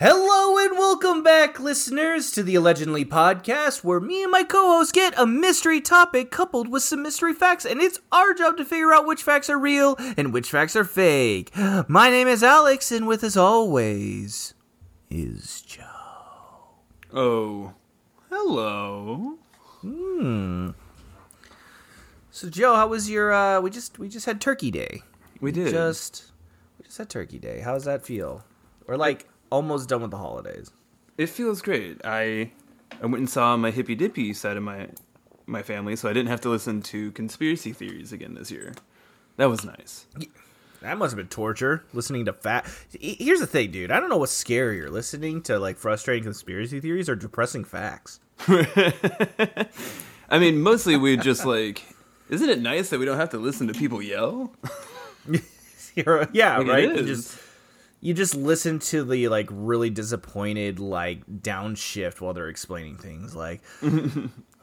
Hello and welcome back, listeners, to the Allegedly podcast, where me and my co host get a mystery topic coupled with some mystery facts, and it's our job to figure out which facts are real and which facts are fake. My name is Alex, and with us always is Joe. Oh, hello. Hmm. So, Joe, how was your? uh We just we just had Turkey Day. We did. Just we just had Turkey Day. How does that feel? We're like almost done with the holidays. It feels great. I I went and saw my hippy dippy side of my my family, so I didn't have to listen to conspiracy theories again this year. That was nice. That must have been torture listening to fat. Here's the thing, dude. I don't know what's scarier, listening to like frustrating conspiracy theories or depressing facts. I mean, mostly we just like. Isn't it nice that we don't have to listen to people yell? Yeah, Like, right. Just you just listen to the like really disappointed like downshift while they're explaining things like,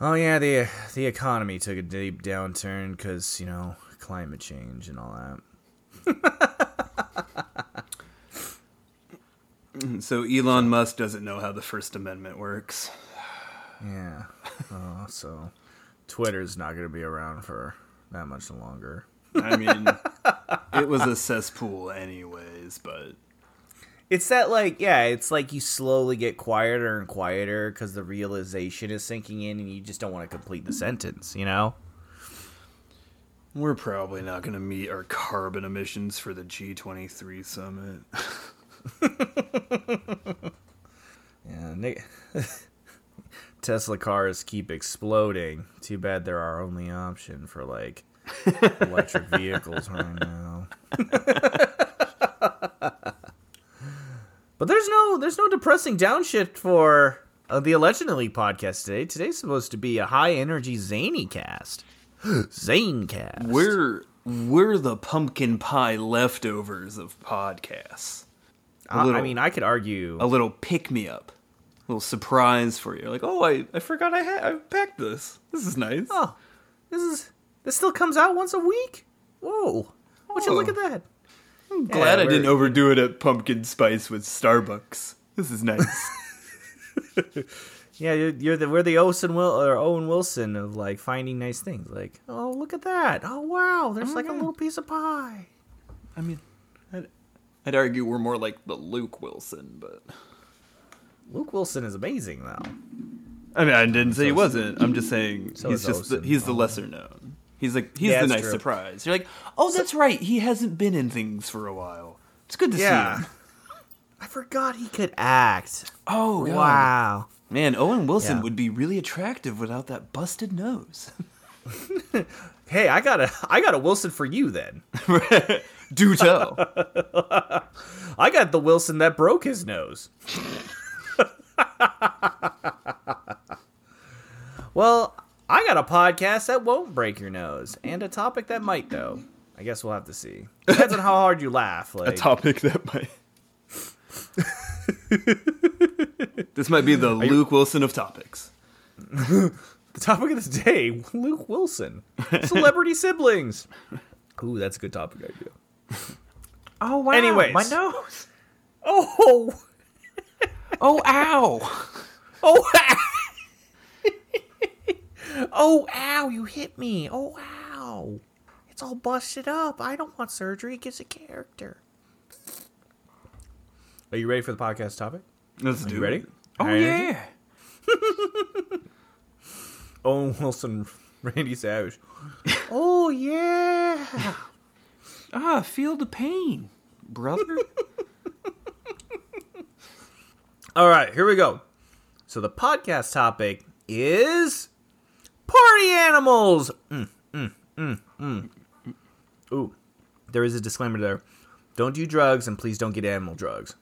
oh yeah, the the economy took a deep downturn because you know climate change and all that. So Elon Musk doesn't know how the First Amendment works. Yeah. Oh, so Twitter's not going to be around for that much longer. I mean, it was a cesspool, anyways. But It's that like yeah, it's like you slowly get quieter and quieter because the realization is sinking in, and you just don't want to complete the sentence. You know. we're probably not going to meet our carbon emissions for the G23 summit. Yeah. Nick- Tesla cars keep exploding. Too bad they're our only option for like electric vehicles right now. but there's no there's no depressing downshift for uh, the allegedly podcast today. Today's supposed to be a high energy zany cast. Zane cast. We're we're the pumpkin pie leftovers of podcasts. I, I mean, I could argue. A little pick me up, a little surprise for you. Like, oh, I, I forgot I had I packed this. This is nice. Oh, this is this still comes out once a week. Whoa! Would you look Oh. at that? I'm glad I didn't overdo it at pumpkin spice with Starbucks. This is nice. Yeah, you're, you're the we're the Owen Will or Owen Wilson of like finding nice things. Like, oh look at that! Oh wow, there's like a mm-hmm. little piece of pie. I mean, I'd, I'd argue we're more like the Luke Wilson, but Luke Wilson is amazing though. I mean, I didn't say he wasn't. I'm just saying So he's just the, he's the oh. lesser known. He's like he's Yeah, the nice true. surprise. You're like, oh, that's right. He hasn't been in things for a while. It's good to Yeah. see him. I forgot he could act. Oh God. Wow. man, Owen Wilson Yeah. would be really attractive without that busted nose. Hey, I got a I got a Wilson for you then. Do tell. I got the Wilson that broke his nose. well, I got a podcast that won't break your nose, and a topic that might, though. I guess we'll have to see. Depends on how hard you laugh. Like a topic that might. this might be the Luke Wilson of topics. the topic of the day: Luke Wilson, celebrity siblings. Ooh, that's a good topic idea. Oh wow! Anyways. my nose. Oh, Oh, ow! oh, oh, ow! You hit me. Oh, ow! It's all busted up. I don't want surgery. It gives a character. Are you ready for the podcast topic? Let's do You ready? it. Oh High yeah. Owen Wilson, Randy Savage. oh yeah. Ah, feel the pain, brother. All right, here we go. So the podcast topic is party animals. Mm, mm, mm, mm. Ooh, there is a disclaimer there. Don't do drugs and please don't get animal drugs.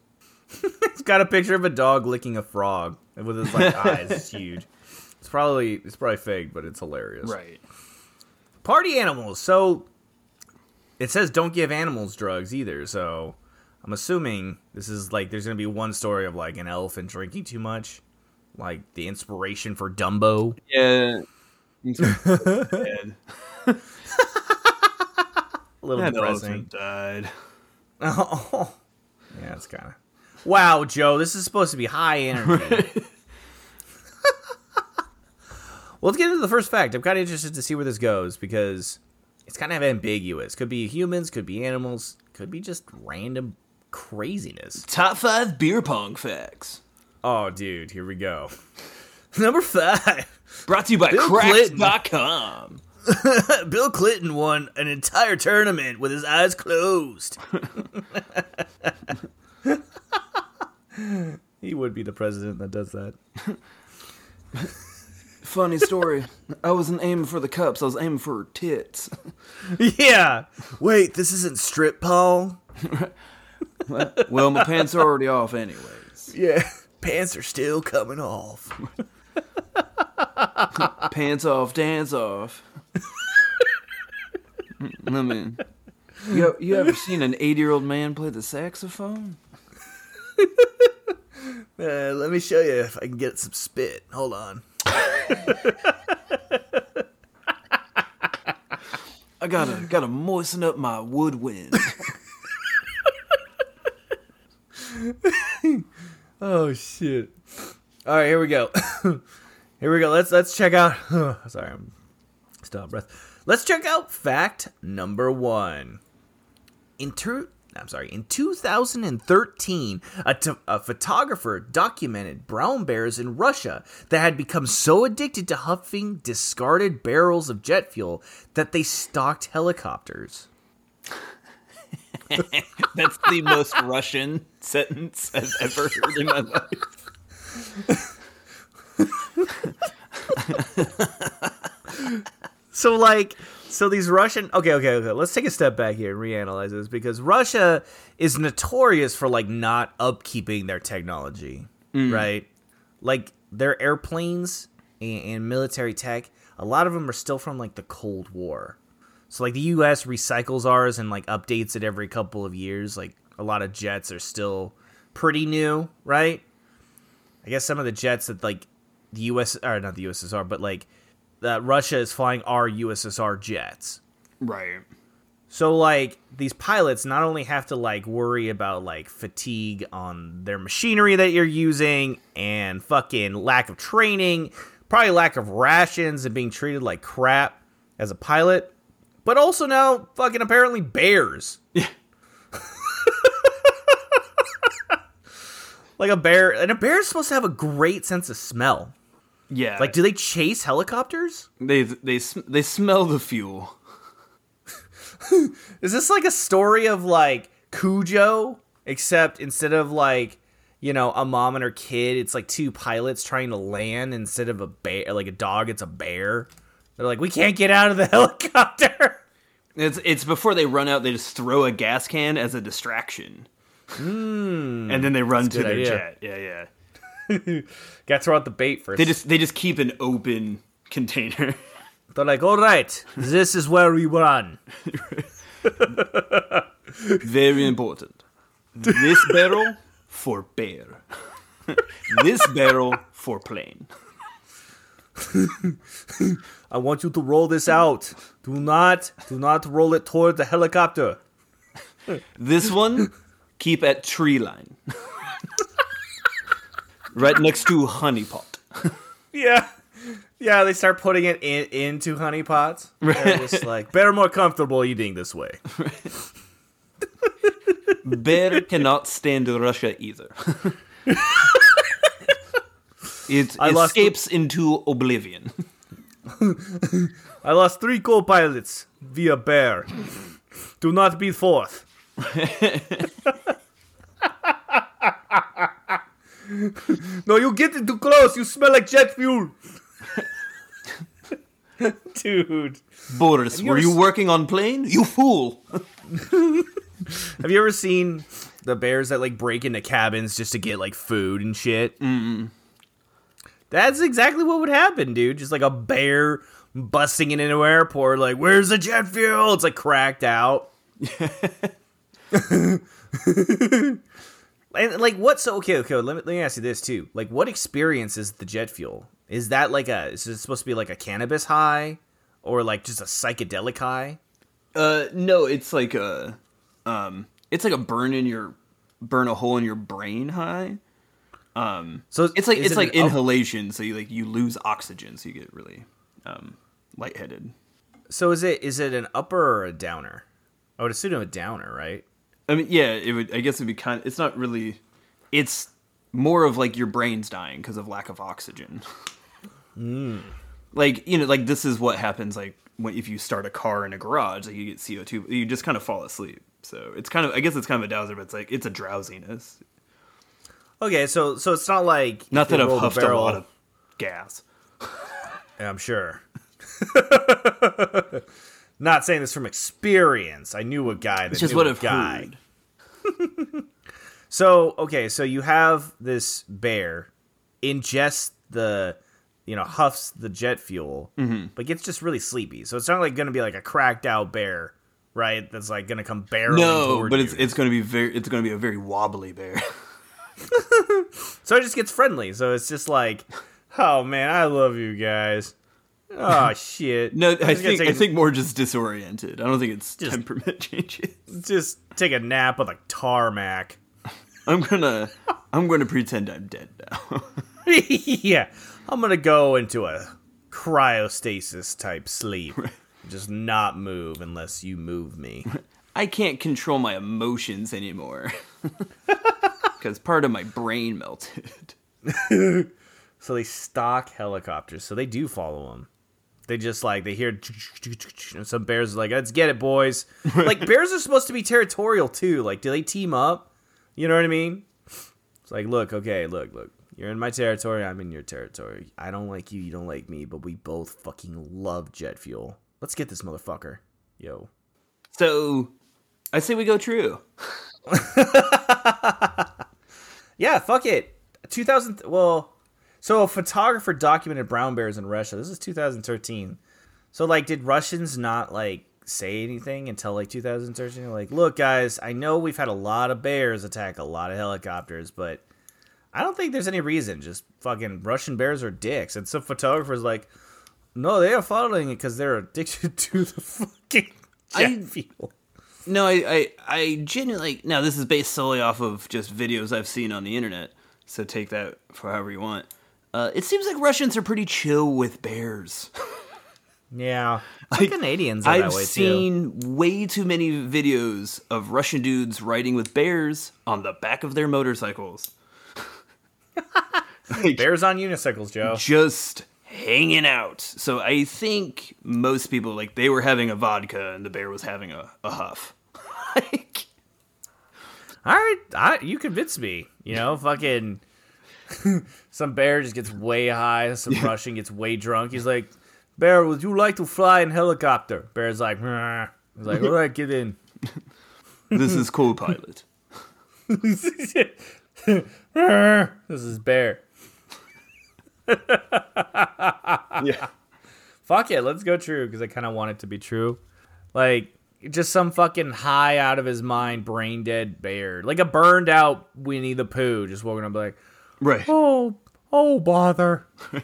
It's got a picture of a dog licking a frog with his like eyes. It's huge. It's probably it's probably fake, but it's hilarious. Right. Party animals. So it says don't give animals drugs either. So I'm assuming this is like there's gonna be one story of like an elephant drinking too much, like the inspiration for Dumbo. Yeah. Dead. A little That depressing. elephant died. Oh, yeah, it's kind of. Wow, Joe, this is supposed to be high energy. well, let's get into the first fact. I'm kind of interested to see where this goes because it's kind of ambiguous. Could be humans, could be animals, could be just random craziness. Top five beer pong facts. Oh, dude, here we go. Number five. Brought to you by Bill Clinton. Cracked.com. Bill Clinton won an entire tournament with his eyes closed. he would be the president that does that. Funny story. I wasn't aiming for the cups. I was aiming for tits. Yeah. Wait, this isn't strip Paul? well, my pants are already off anyways. Yeah. Pants are still coming off. Pants off, dance off. I mean, you, you ever seen an 80 year old man play the saxophone? Uh, let me show you if I can get some spit. Hold on. I gotta gotta moisten up my woodwind. Oh shit. All right, here we go. Here we go. Let's let's check out. Sorry, I'm still out of breath. Let's check out fact number one. In tur- I'm sorry. In 2013, a, t- a photographer documented brown bears in Russia that had become so addicted to huffing discarded barrels of jet fuel that they stalked helicopters. That's the most Russian sentence I've ever heard in my life. So like so these Russian okay, okay, okay. Let's take a step back here and reanalyze this because Russia is notorious for like not upkeeping their technology. Mm. Right? Like their airplanes and, and military tech, a lot of them are still from like the Cold War. So like the US recycles ours and like updates it every couple of years. Like a lot of jets are still pretty new, right? I guess some of the jets that like the US or not the USSR, but like that Russia is flying our USSR jets. Right. So like these pilots not only have to like worry about like fatigue on their machinery that you're using and fucking lack of training, probably lack of rations and being treated like crap as a pilot, but also now fucking apparently bears. Yeah. like a bear and a bear is supposed to have a great sense of smell. Yeah. Like do they chase helicopters? they they sm- they smell the fuel. Is this like a story of like Cujo, except instead of like you know a mom and her kid, it's like two pilots trying to land instead of a bear, like a dog, it's a bear. They're like, we can't get out of the helicopter. It's it's before they run out. They just throw a gas can as a distraction, hmm. and then they run to their idea. jet. Yeah, yeah. Got to throw out the bait first. They just they just keep an open container. They're like, all right, this is where we run. Very important. This barrel for bear. this barrel for plane. I want you to roll this out. Do not, do not roll it toward the helicopter. This one keep at tree line. Right next to honey pot. Yeah. Yeah, they start putting it in, into honey pots. They're just like, better more comfortable eating this way. Bear cannot stand Russia either. it I escapes into oblivion. I lost three co-pilots via bear. Do not be fourth. no, you get it too close. You smell like jet fuel. Dude, Boris, you were you s- working on plane? You fool! have you ever seen the bears that like break into cabins just to get like food and shit. Mm. That's exactly what would happen, dude. Just like a bear busting into an airport, like, "Where's the jet fuel?" It's like cracked out. And like what? So okay, okay. Let me let me ask you this too. Like, what experience is the jet fuel? Is that like a? Is it supposed to be like a cannabis high, or like just a psychedelic high? Uh, no, it's like a, um, it's like a burn in your, burn a hole in your brain high. Um, So It's like it's it like an inhalation, so you like you lose oxygen, so you get really, um, lightheaded. so is it is it an upper or a downer? I would assume a downer, right? I mean, yeah, it would. I guess it'd be kind. Of, It's not really. It's more of like your brain's dying because of lack of oxygen. Hmm. Like you know, like this is what happens. Like when if you start a car in a garage, like you get CO two, you just kind of fall asleep. So it's kind of. I guess it's kind of a dowser, but it's like it's a drowsiness. Okay, so so it's not like Not that I've huffed a barrel- lot of gas. Yeah, I'm sure. Not saying this from experience. I knew a guy that just knew a guy. So okay, so you have this bear ingests the, you know, huffs the jet fuel, Mm-hmm. but gets just really sleepy. So it's not like going to be like a cracked out bear, right? That's like going to come barreling. No, but it's you. it's going to be very. It's going to be a very wobbly bear. so it just gets friendly. So it's just like, oh man, I love you guys. Oh shit. No, I think take I a- think more just disoriented. I don't think it's Just- temperament changes. just take a nap on the tarmac. I'm gonna I'm gonna pretend I'm dead now. yeah, I'm gonna go into a cryostasis type sleep. Just not move unless you move me. I can't control my emotions anymore because part of my brain melted. So they stock helicopters. So they do follow them. They just like they hear some bears like, "Let's get it, boys!" like bears are supposed to be territorial too. Like, do they team up? You know what I mean? It's like, look, okay, look, look. You're in my territory. I'm in your territory. I don't like you. You don't like me. But we both fucking love jet fuel. Let's get this motherfucker. Yo. So I say we go true. Yeah, fuck it. 2000. Well, so a photographer documented brown bears in Russia. This is 2013. So like, did Russians not like say anything until like 2013? Like, look, guys, I know we've had a lot of bears attack a lot of helicopters, but I don't think there's any reason. Just fucking Russian bears are dicks. And some photographers like, no, they are following it because they're addicted to the fucking jet I- fuel. No, I, I, I genuinely. Now, this is based solely off of just videos I've seen on the internet, so take that for however you want. Uh, it seems like Russians are pretty chill with bears. Yeah, some Canadians are I've that way too. seen way too many videos of Russian dudes riding with bears on the back of their motorcycles. Like, Bears on unicycles, Joe. just hanging out. So I think most people like they were having a vodka and the bear was having a, a huff. like, All right, I, you convinced me. You know, fucking some bear just gets way high, some Russian gets way drunk. He's like, "Bear, would you like to fly in helicopter?" Bear's like, "Meh." He's like, "All right, get in." this is co-pilot. this is Bear. yeah. Fuck it, let's go true because I kind of want it to be true. Like just some fucking high out of his mind, brain dead bear, like a burned out Winnie the Pooh, just walking up like, Right. Oh, oh, bother.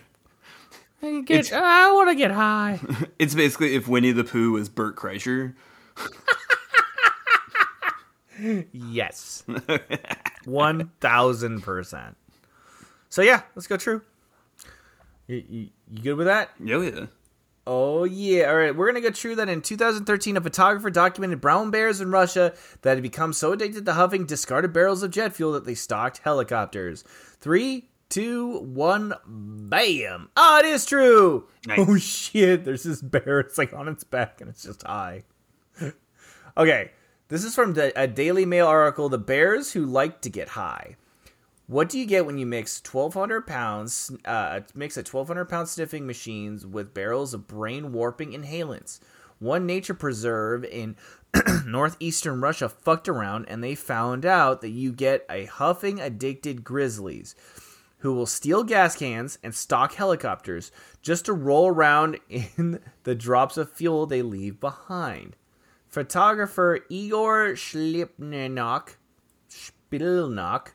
I, get, I want to get high. It's basically if Winnie the Pooh was Bert Kreischer. Yes. 1000%. So, yeah, let's go true. You, you, you good with that? Oh yeah. Oh, yeah. All right. We're going to go true that in 2013, a photographer documented brown bears in Russia that had become so addicted to huffing discarded barrels of jet fuel that they stocked helicopters. Three, two, one, bam. Oh, it is true. Nice. Oh, shit. There's this bear. It's like on its back and it's just high. okay. This is from a Daily Mail article The Bears Who Like to Get High. What do you get when you mix 1,200 pounds, uh, mix a 1,200 pound sniffing machines with barrels of brain warping inhalants? One nature preserve in northeastern Russia fucked around and they found out that you get a huffing addicted grizzlies who will steal gas cans and stock helicopters just to roll around in the drops of fuel they leave behind. Photographer Igor Shlipnok, Spilnok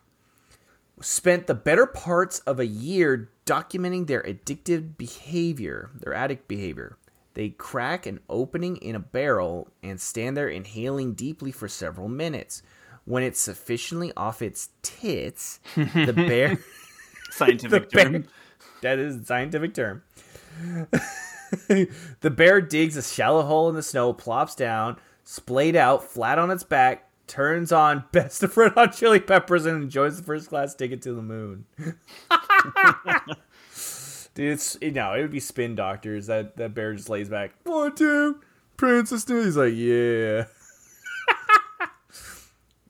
spent the better parts of a year documenting their addictive behavior, their addict behavior. They crack an opening in a barrel and stand there inhaling deeply for several minutes. When it's sufficiently off its tits, the bear. Scientific the term. bear that is a scientific term. the bear digs a shallow hole in the snow, plops down, splayed out, flat on its back, turns on Best of Red Hot Chili Peppers, and enjoys the first class ticket to the moon. Dude, it's you know, it would be spin doctors. That that bear just lays back. One, two, Princess New. He's like, yeah.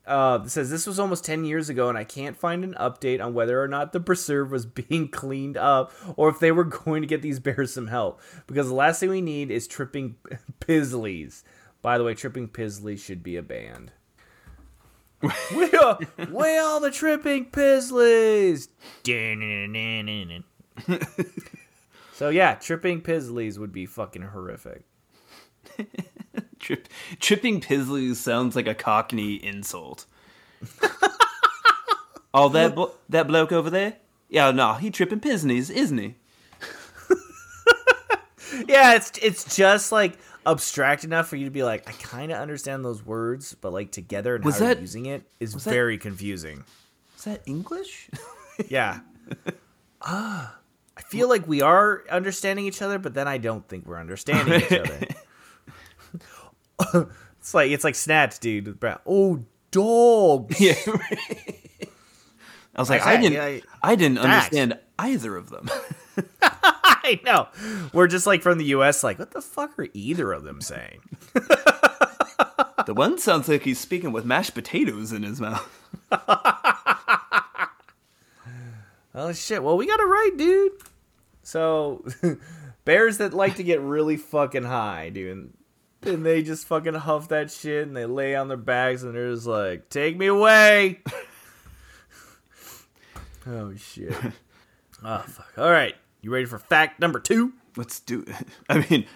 Uh, it says this was almost 10 years ago, and I can't find an update on whether or not the preserve was being cleaned up or if they were going to get these bears some help. Because the last thing we need is tripping Pisleys. By the way, tripping Pisleys should be a band. we are, we are the tripping Pisleys. so yeah, tripping Pisleys would be fucking horrific. Trip, tripping Pisleys sounds like a Cockney insult. oh, that blo- that bloke over there? Yeah, no, he tripping Pisneys, isn't he? Yeah, it's it's just like abstract enough for you to be like, I kind of understand those words, but like together and Was how that- you're using it is that- very confusing. Is that English? Yeah. Ah, I feel like we are understanding each other, but then I don't think we're understanding each other. it's like it's like snatch, dude. with Brad. Oh, dogs. yeah. I was like, I I- didn't, I- I didn't understand either of them. I know. We're just like from the U.S. Like, what the fuck are either of them saying? the one sounds like he's speaking with mashed potatoes in his mouth. Oh shit! Well, we got it right, dude. So, bears that like to get really fucking high, dude, and they just fucking huff that shit, and they lay on their bags, and they're just like, "Take me away." oh shit! Oh fuck! All right, you ready for fact number two? Let's do it. I mean,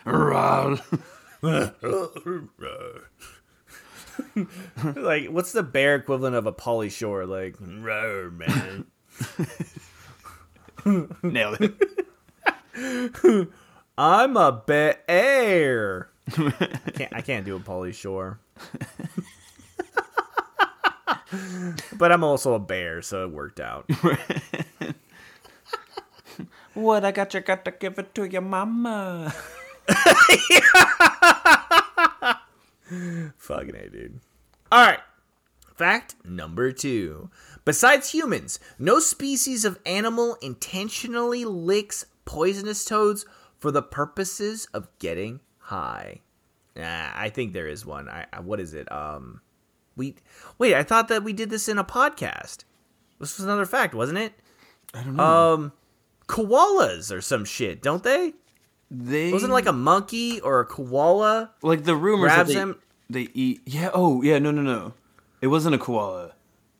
like, what's the bear equivalent of a Pauly Shore? Like, "Roar, man. nailed it. I'm a bear. I can't. I can't do a Pauly Shore. but I'm also a bear, so it worked out. What I got, you got to give it to your mama. Fucking a, dude. All right. Fact number two. Besides humans, no species of animal intentionally licks poisonous toads for the purposes of getting high. Nah, I think there is one. I, I what is it? Um, we wait. I thought that we did this in a podcast. This was another fact, wasn't it? I don't know. Um, koalas or some shit, don't they? they Wasn't like a monkey or a koala? like the rumors that grabs they, him- they eat. Yeah. Oh, yeah. No, no, no. It wasn't a koala,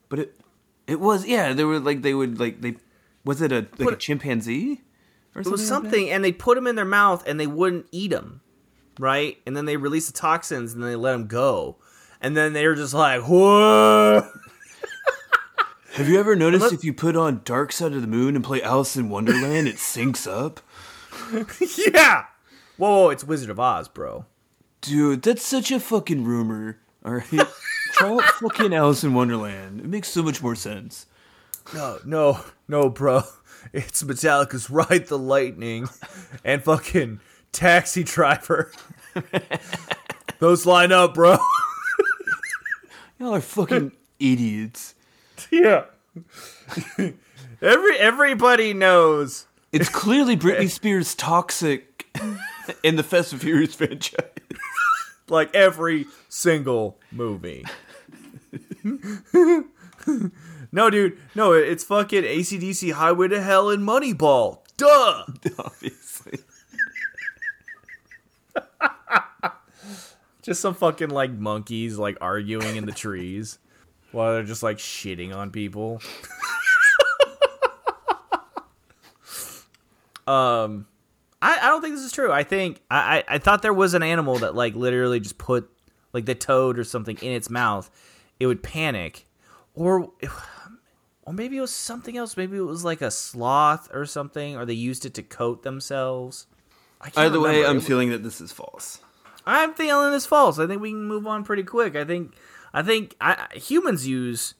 but it it was. Yeah. They were like they would like they. Was it a like a chimpanzee? Or It was like something, and they put them in their mouth, and they wouldn't eat them, right? And then they release the toxins, and they let them go, and then they were just like, "Whoa!" Have you ever noticed Unless- if you put on Dark Side of the Moon and play Alice in Wonderland, it syncs up? yeah. Whoa, it's Wizard of Oz, bro. Dude, that's such a fucking rumor. All right, try out fucking Alice in Wonderland. It makes so much more sense. No, no, no, bro. It's Metallica's "Ride the Lightning" and fucking Taxi Driver. Those line up, bro. Y'all are fucking idiots. yeah. Every everybody knows It's clearly Britney Spears' toxic in the Fast and Furious franchise. like every single movie. no, dude, no, it's fucking ACDC Highway to Hell and Moneyball. Duh! Obviously. Just some fucking like monkeys like arguing in the trees while they're just like shitting on people. um I, I don't think this is true. I think I, I, I thought there was an animal that like literally just put like the toad or something in its mouth. It would panic. Or or maybe it was something else. Maybe it was like a sloth or something, or they used it to coat themselves. I can't Either way. I'm It- feeling that this is false. I'm feeling this false. I think we can move on pretty quick. I think I think I, humans use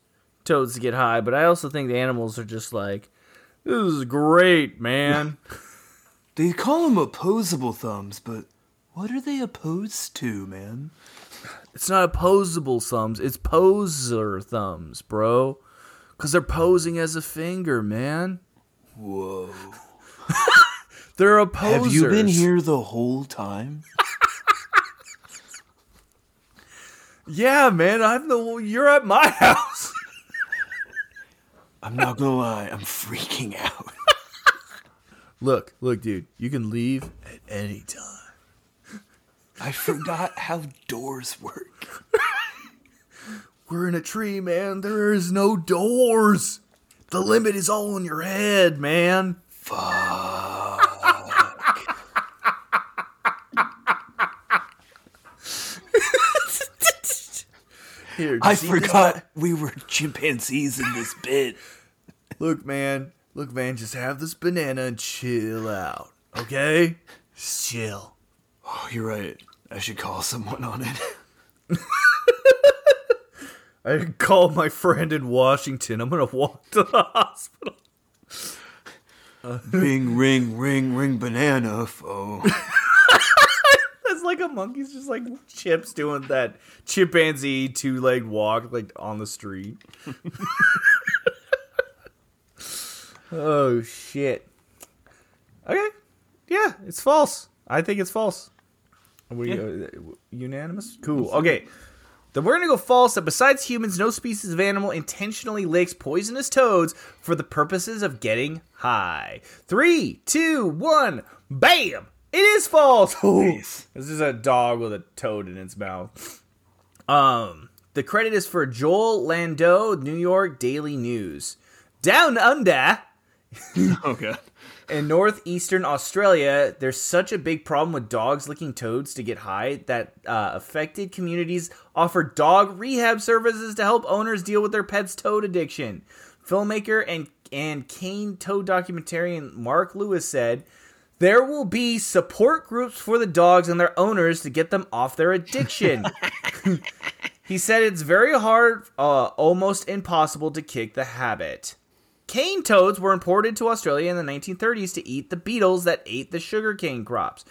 toads to get high, but I also think the animals are just like, this is great, man. They call them opposable thumbs, but what are they opposed to, man? it's not opposable thumbs, it's poser thumbs, bro. Cause they're posing as a finger, man. Whoa. They're opposers. Have you been here the whole time? Yeah, man. I'm the. You're at my house. I'm not gonna lie, I'm freaking out. Look, look, dude. You can leave at any time. I forgot how doors work. We're in a tree, man. There is no doors. The limit is all in your head, man. Fuck. Here, I this forgot we were chimpanzees in this bit. Look, man. Look, man. Just have this banana and chill out. Okay? Just chill. Oh, you're right. I should call someone on it. I called my friend in Washington. I'm gonna walk to the hospital. ring, ring, ring, ring, banana phone. That's like a monkey's just like chips doing that chimpanzee two leg walk like on the street. oh shit. Okay. Yeah, it's false. I think it's false. Are we uh, unanimous? Cool. Okay. Then we're gonna go false that besides humans, no species of animal intentionally licks poisonous toads for the purposes of getting high. Three, two, one, bam! It is false. This is a dog with a toad in its mouth. Um, the credit is for Joel Landau, New York Daily News. Down under god. In northeastern Australia, there's such a big problem with dogs licking toads to get high that uh, affected communities offer dog rehab services to help owners deal with their pets' toad addiction. Filmmaker and and cane toad documentarian Mark Lewis said. There will be support groups for the dogs and their owners to get them off their addiction. he said it's very hard, uh, almost impossible to kick the habit. Cane toads were imported to Australia in the 1930s to eat the beetles that ate the sugarcane crops.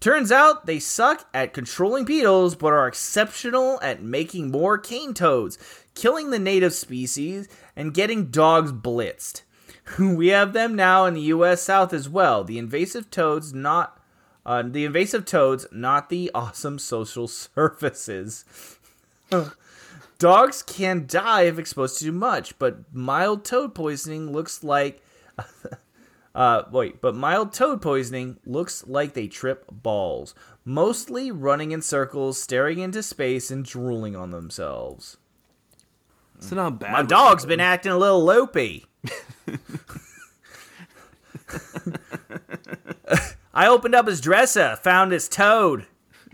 Turns out they suck at controlling beetles, but are exceptional at making more cane toads, killing the native species, and getting dogs blitzed. we have them now in the U.S. South as well. The invasive toads, not uh, the invasive toads, not the awesome social services. Dogs can die if exposed to too much, but mild toad poisoning looks like. Uh, wait, but mild toad poisoning looks like they trip balls, mostly running in circles, staring into space, and drooling on themselves. It's not bad. My dog's been acting a little loopy. I opened up his dresser, found his toad.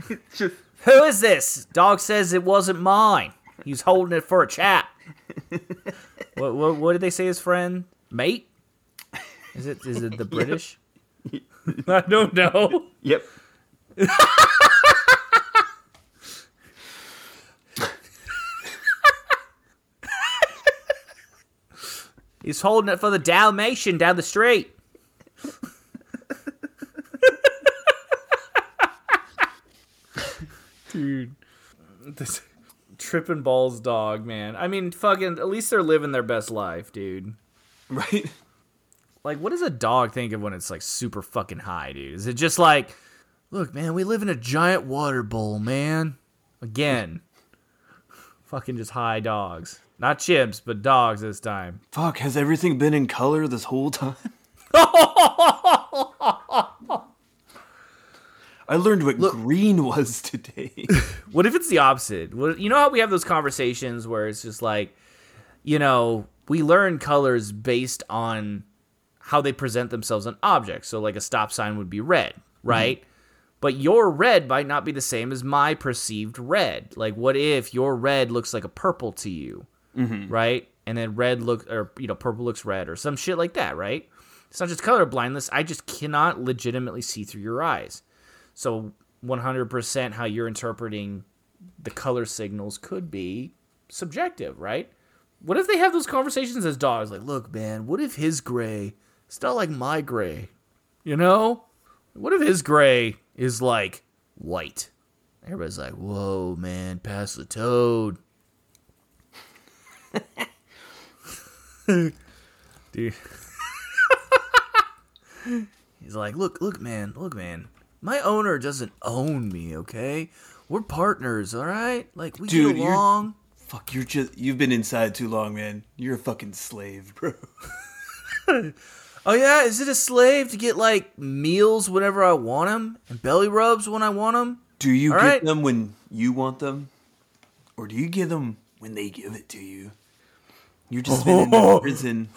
Who is this? Dog says it wasn't mine. He was holding it for a chat. what, what, what did they say his friend? Mate? Is it is it the British? I don't know. Yep. He's holding it for the Dalmatian down the street. Dude. This tripping balls dog, man. I mean, fucking, at least they're living their best life, dude. Right? Like, what does a dog think of when it's like super fucking high, dude? Is it just like, look, man, we live in a giant water bowl, man? Again. fucking just high dogs. Not chimps, but dogs this time. Fuck, has everything been in color this whole time? I learned what green was today. what if it's the opposite? What, you know how we have those conversations where it's just like, you know, we learn colors based on how they present themselves on objects. So like a stop sign would be red, mm-hmm. right? But your red might not be the same as my perceived red. Like what if your red looks like a purple to you, mm-hmm. right? And then red look or you know purple looks red or some shit like that, right? It's not just color blindness. I just cannot legitimately see through your eyes. So 100% how you're interpreting the color signals could be subjective, right? What if they have those conversations as dogs? Like, look, man, what if his gray is not like my gray? You know? What if his gray is like white? Everybody's like, whoa, man, pass the toad. Dude. He's like, look, look, man, look, man. My owner doesn't own me, okay? We're partners, all right? Like we Dude, get you're- along. Fuck, you're just you've been inside too long, man. You're a fucking slave, bro. Oh yeah, is it a slave to get like meals whenever I want them and belly rubs when I want them? Do you All get right. them when you want them, or do you get them when they give it to you? You're just been in prison.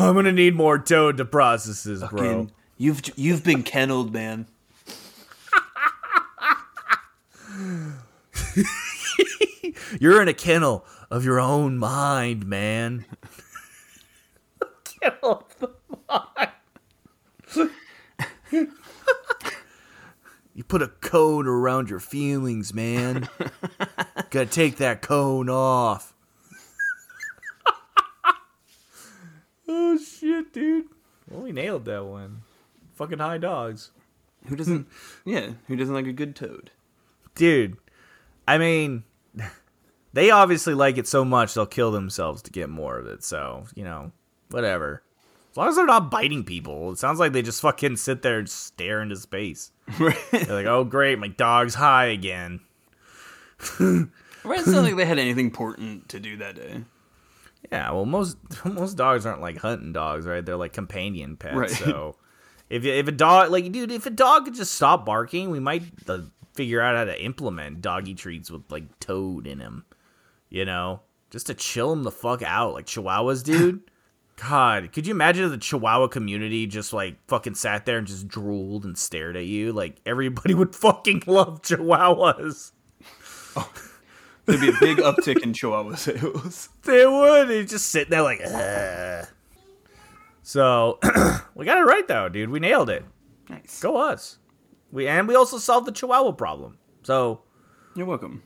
I'm gonna need more toad to process this, bro. Fucking, you've you've been kennelled, man. You're in a kennel of your own mind, man. kennel of the mind. you put a cone around your feelings, man. Gotta take that cone off. oh shit, dude. Well, we nailed that one. Fucking high dogs. Who doesn't? yeah, who doesn't like a good toad? dude i mean they obviously like it so much they'll kill themselves to get more of it so you know whatever as long as they're not biting people it sounds like they just fucking sit there and stare into space they're like oh great my dog's high again Right, it's not like they had anything important to do that day. yeah well most most dogs aren't like hunting dogs right they're like companion pets Right. so if, if a dog like dude if a dog could just stop barking we might uh, figure out how to implement doggy treats with like toad in him you know, just to chill him the fuck out, like Chihuahuas, dude. God, could you imagine if the Chihuahua community just like fucking sat there and just drooled and stared at you? Like everybody would fucking love Chihuahuas. There'd be a big uptick in Chihuahua sales. They would. They just sit there like, Ugh. So we got it right though, dude. We nailed it. Nice. Go us. We and we also solved the Chihuahua problem. So, You're welcome.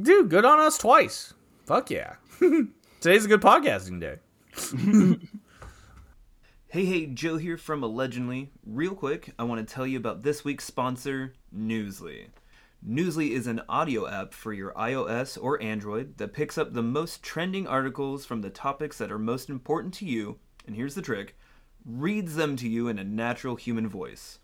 dude, good on us twice. Fuck yeah. Today's a good podcasting day. Hey, hey, Joe here from Allegedly. Real quick, I want to tell you about this week's sponsor, Newsly. Newsly is an audio app for your iOS or Android that picks up the most trending articles from the topics that are most important to you, and here's the trick reads them to you in a natural human voice.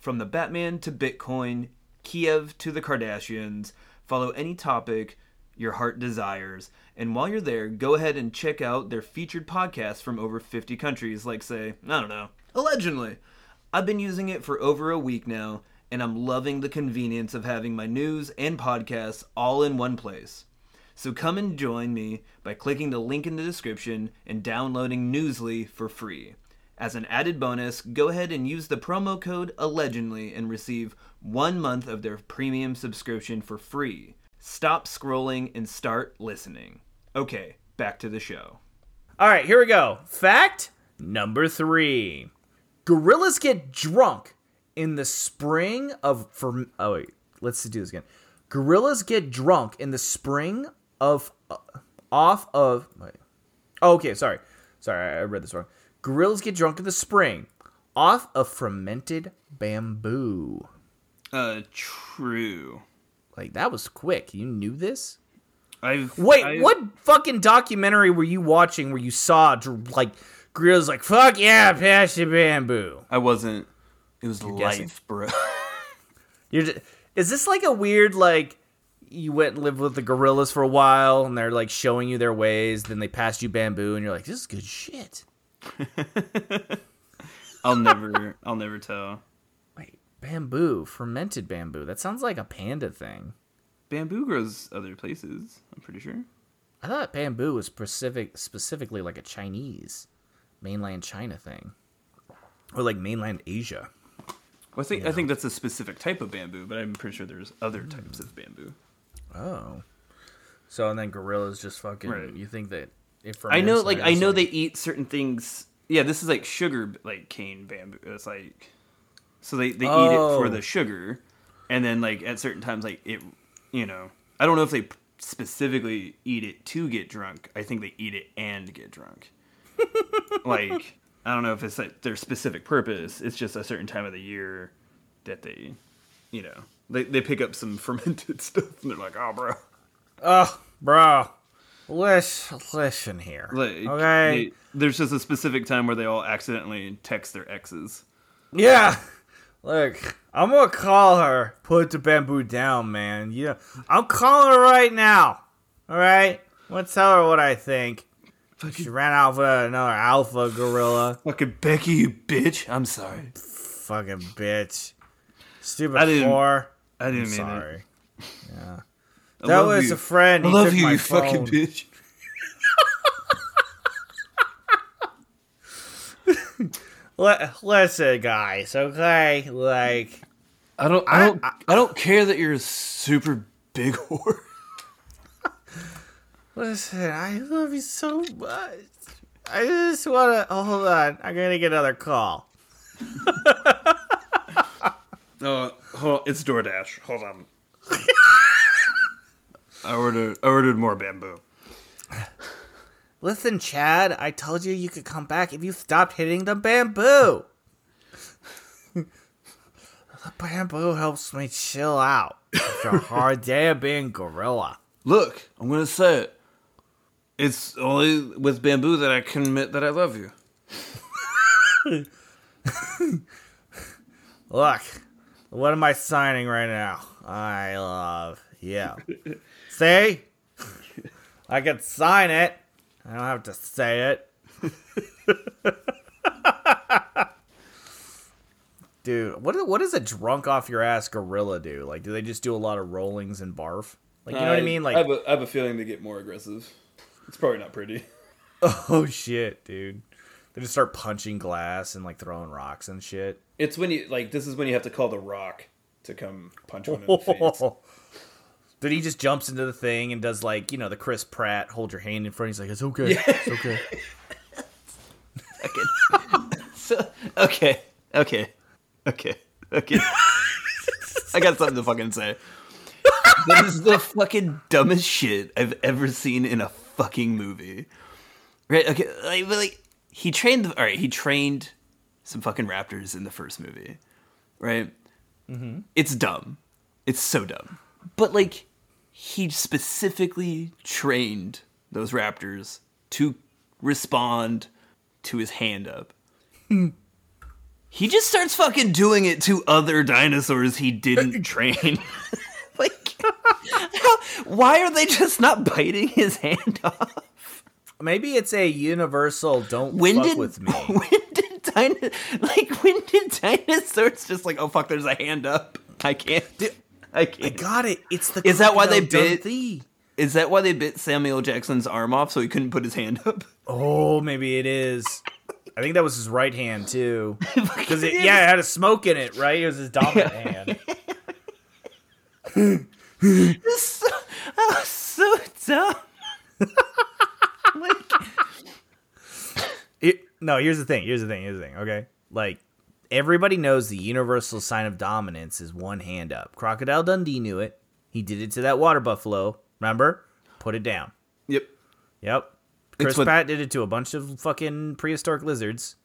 From the Batman to Bitcoin, Kiev to the Kardashians, follow any topic your heart desires. And while you're there, go ahead and check out their featured podcasts from over 50 countries, like, say, I don't know, allegedly. I've been using it for over a week now, and I'm loving the convenience of having my news and podcasts all in one place. So come and join me by clicking the link in the description and downloading Newsly for free. As an added bonus, go ahead and use the promo code Allegedly and receive one month of their premium subscription for free. Stop scrolling and start listening. Okay, back to the show. All right, here we go. Fact number three: Gorillas get drunk in the spring of for. Oh wait, let's do this again. Gorillas get drunk in the spring of uh, off of. Wait. Oh, okay, sorry, sorry, I read this wrong. Gorillas get drunk in the spring off of fermented bamboo. Uh, true. Like that was quick. You knew this? I've Wait, I've- what fucking documentary were you watching where you saw like gorillas like fuck yeah, pass the bamboo? I wasn't. It was guessing. life, bro. You're just, is this like a weird like you went and lived with the gorillas for a while and they're like showing you their ways, then they passed you bamboo and you're like, this is good shit. I'll never. I'll never tell. Wait, bamboo, fermented bamboo. That sounds like a panda thing. bamboo grows other places. I'm pretty sure. I thought bamboo was specific, specifically like a Chinese, mainland China thing, or like mainland Asia. Well, I think I think that's a specific type of bamboo, but I'm pretty sure there's other types of bamboo. Oh, so and then gorillas just fucking. Right. You think that if I know, like I know they eat certain things. Yeah, this is like sugar, like cane bamboo. It's like so they they eat it for Oh. the sugar, and then like at certain times, like it, you know, I don't know if they specifically eat it to get drunk. I think they eat it and get drunk. like I don't know if it's like their specific purpose. It's just a certain time of the year that they, you know, they they pick up some fermented stuff and they're like, oh, bro. Oh, bro, listen, listen here. Like, okay. they- there's just a specific time where they all accidentally text their exes. Yeah. Look, I'm gonna call her. Put the bamboo down, man. Yeah, I'm calling her right now. All right. I'm gonna tell her what I think. She ran out with another alpha gorilla. Fucking Becky, you bitch. I'm sorry. Fucking bitch. Stupid I whore. I didn't I'm mean sorry. it. I That was you. a friend. I love you, you fucking bitch. Li- listen, guys. Okay, like I don't. I don't. I, don't care that you're a super big whore. Listen, I love you so much. I just wanna oh, hold on. I'm gonna get another call. No, hold on. It's DoorDash. Hold on. I ordered. I ordered more bamboo. Listen, Chad, I told you you could come back if you stopped hitting the bamboo. the bamboo helps me chill out after a hard day of being gorilla. Look, I'm gonna say it. It's only with bamboo that I can admit that I love you. Look, what am I signing right now? I love you. See? I can sign it. I don't have to say it. Dude, what what does a drunk off your ass gorilla do? Like, do they just do a lot of rollings and barf? Like, you know what I uh, mean? Like, I have, a, I have a feeling they get more aggressive. It's probably not pretty. oh shit, dude. They just start punching glass and like throwing rocks and shit. It's when you like. This is when you have to call the Rock to come punch one in the face. Then he just jumps into the thing and does like you know the Chris Pratt hold your hand in front. He's like, it's okay, it's okay. So, okay, okay, okay, okay. I got something to fucking say. This is the fucking dumbest shit I've ever seen in a fucking movie. Right? Okay, like, but like he trained. All right, he trained some fucking raptors in the first movie. Right? Mm-hmm. It's dumb. It's so dumb. But like, he specifically trained those raptors to respond to his hand up. He just starts fucking doing it to other dinosaurs he didn't train. like, why are they just not biting his hand off? Maybe it's a universal "don't When fuck did with me." when did dino, like when did dinosaurs just like oh fuck there's a hand up I can't do I I can't. I got it. It's the Is that why they bit- Dundee. Is that why they bit Samuel Jackson's arm off so he couldn't put his hand up? Oh, maybe it is. I think that was his right hand too, because it, yeah, it had a smoke in it, right? It was his dominant hand. so, oh, so dumb. Like, It, no, here's the thing. Here's the thing. Here's the thing. Okay, like everybody knows the universal sign of dominance is one hand up. Crocodile Dundee knew it. He did it to that water buffalo. Remember? Put it down. yep. Yep. Chris what- Pratt did it to a bunch of fucking prehistoric lizards.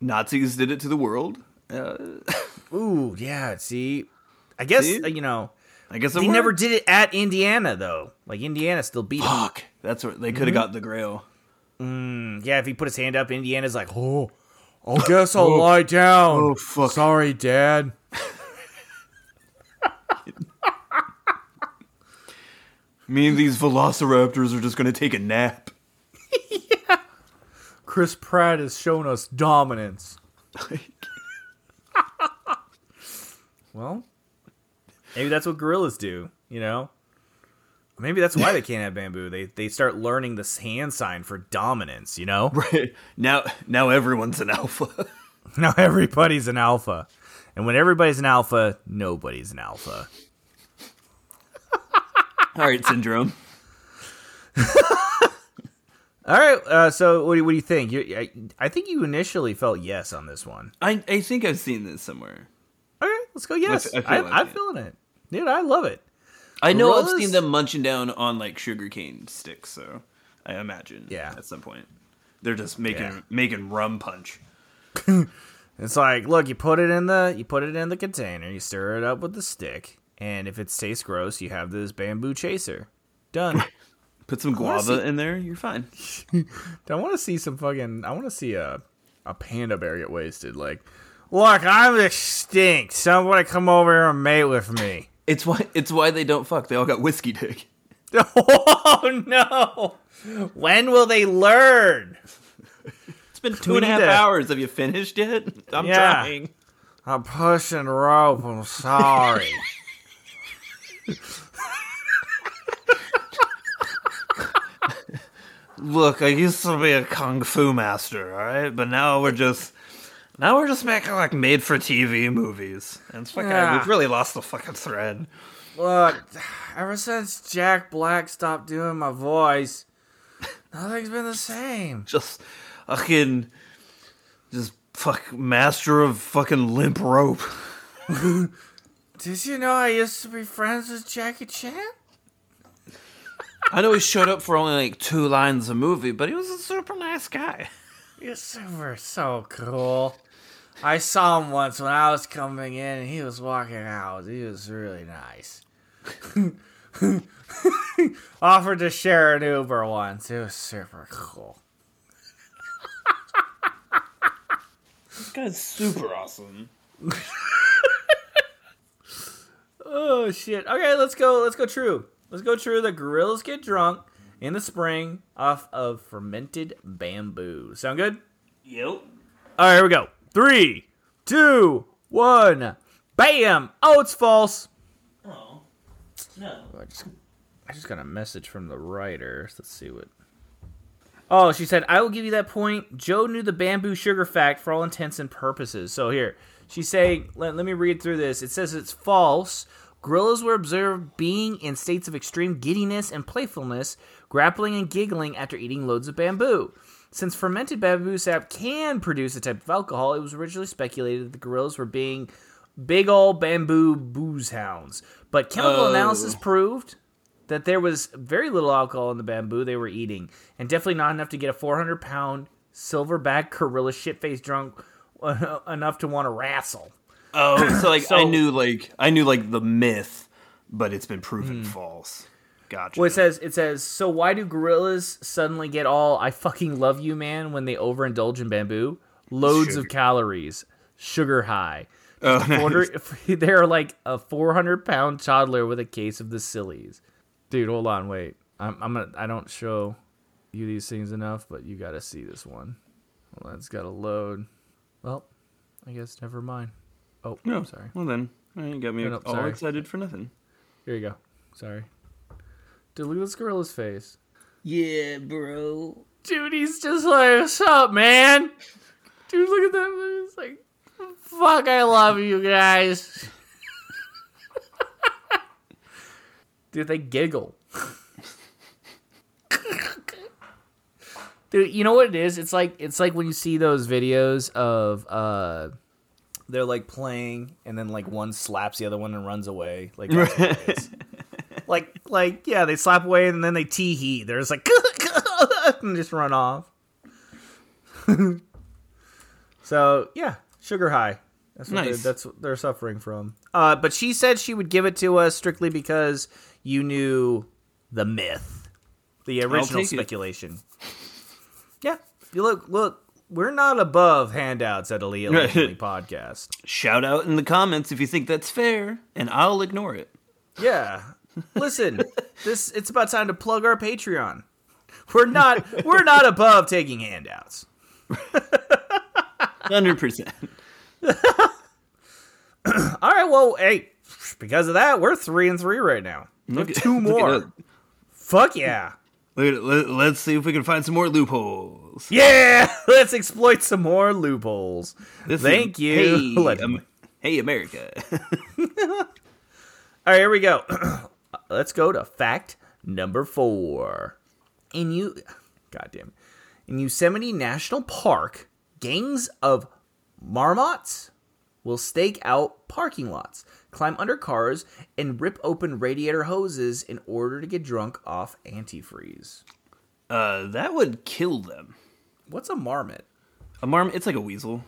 Nazis did it to the world. Uh, Ooh, yeah. See, I guess See? uh, you know I guess they never did it at Indiana though. Like Indiana still beat him. Fuck. That's what they could have mm-hmm. got the Grail. Mm, yeah, if he put his hand up, Indiana's like, oh, I guess I'll oh. lie down. Oh, fuck. Sorry, Dad. Me and these velociraptors are just gonna take a nap. yeah. Chris Pratt has shown us dominance. well, maybe that's what gorillas do. You know, Maybe that's why they can't have bamboo. They they start learning this hand sign for dominance. You know. Right. Now now everyone's an alpha. Now everybody's an alpha. And when everybody's an alpha, nobody's an alpha. All right, syndrome. All right. Uh, so what do, you, what do you think? You, I, I think you initially felt yes on this one. I I think I've seen this somewhere. Let's go yes. I I feel I, like I'm feeling it. Dude, I love it. I know I've seen them munching down on like sugarcane sticks, so I imagine. Yeah. At some point, they're just making Yeah. making rum punch. It's like, look, you put it in the you put it in the container, you stir it up with the stick, and if it tastes gross, you have this bamboo chaser. Done. Put some guava see- in there, you're fine. I want to see some fucking. I want to see a a panda bear get wasted. Like, look, I'm extinct. Somebody come over here and mate with me. It's why it's why they don't fuck. They all got whiskey dick. oh no! When will they learn? It's been two and a half to- hours. Have you finished yet? I'm Yeah. trying. I'm pushing rope. I'm sorry. Look, I used to be a kung fu master, all right, but now we're just now we're just making like made for TV movies, and it's fucking Yeah. we've really lost the fucking thread. Look, ever since Jack Black stopped doing my voice, nothing's been the same. Just fucking just fuck master of fucking limp rope. Did you know I used to be friends with Jackie Chan? I know he showed up for only like two lines a movie, but he was a super nice guy. You're super so cool. I saw him once when I was coming in and he was walking out. He was really nice. Offered to share an Uber once. It was super cool. This guy's super awesome. Oh shit. Okay, let's go. Let's go true. Let's go true. The gorillas get drunk in the spring off of fermented bamboo. Sound good? Yep. All right, here we go. Three, two, one. Bam! Oh, it's false. Oh no. I just, I just got a message from the writer. Let's see what. Oh, she said, I will give you that point. Joe knew the bamboo sugar fact for all intents and purposes. So here, she's saying, let, let me read through this. It says it's false. Gorillas were observed being in states of extreme giddiness and playfulness, grappling and giggling after eating loads of bamboo. Since fermented bamboo sap can produce a type of alcohol, it was originally speculated that the gorillas were being big old bamboo booze hounds. But chemical Oh. analysis proved that there was very little alcohol in the bamboo they were eating, and definitely not enough to get a 400 pound silverback gorilla shit faced drunk enough to want to wrestle. Oh, so like I knew like I knew like the myth, but it's been proven hmm. false. Gotcha. Well, it says it says so. Why do gorillas suddenly get all "I fucking love you, man" when they overindulge in bamboo? Loads of calories, sugar high. oh, nice. They're like a 400 pound toddler with a case of the sillies. Dude, hold on, wait. I'm, I'm gonna. I don't show you these things enough, but you got to see this one. Hold on, it's got to load. Well, I guess never mind. Oh, No, sorry. Well then, you got me No, no, all sorry. excited for nothing. Here you go. Sorry. Dude, look at this gorilla's face. Yeah, bro. Dude, he's just like, what's up, man? Dude, look at that. It's like, fuck, I love you guys. Dude, they giggle. Dude, you know what it is? It's like it's like when you see those videos of uh they're like playing and then like one slaps the other one and runs away. Like that's what it is. like like yeah, they slap away and then they tee hee They're just like and just run off. so yeah, sugar high. That's what Nice. they're, that's what they're suffering from. Uh, but she said she would give it to us strictly because you knew the myth, the original take it. speculation. Yeah, you look look. We're not above handouts at Elite. Allegedly podcast. Shout out in the comments if you think that's fair, and I'll ignore it. Yeah. Listen, this it's about time to plug our Patreon. We're not we're not above taking handouts. Hundred percent. All right, well, hey, because of that, we're three and three right now. Have two more. Fuck yeah. Let, let, let's see if we can find some more loopholes. Yeah, let's exploit some more loopholes. This is- Thank you. Hey, um, hey America. All right, here we go. Let's go to fact number four. In you, goddamn, in Yosemite National Park, gangs of marmots will stake out parking lots, climb under cars, and rip open radiator hoses in order to get drunk off antifreeze. uh, that would kill them. What's a marmot? A marm, it's like a weasel.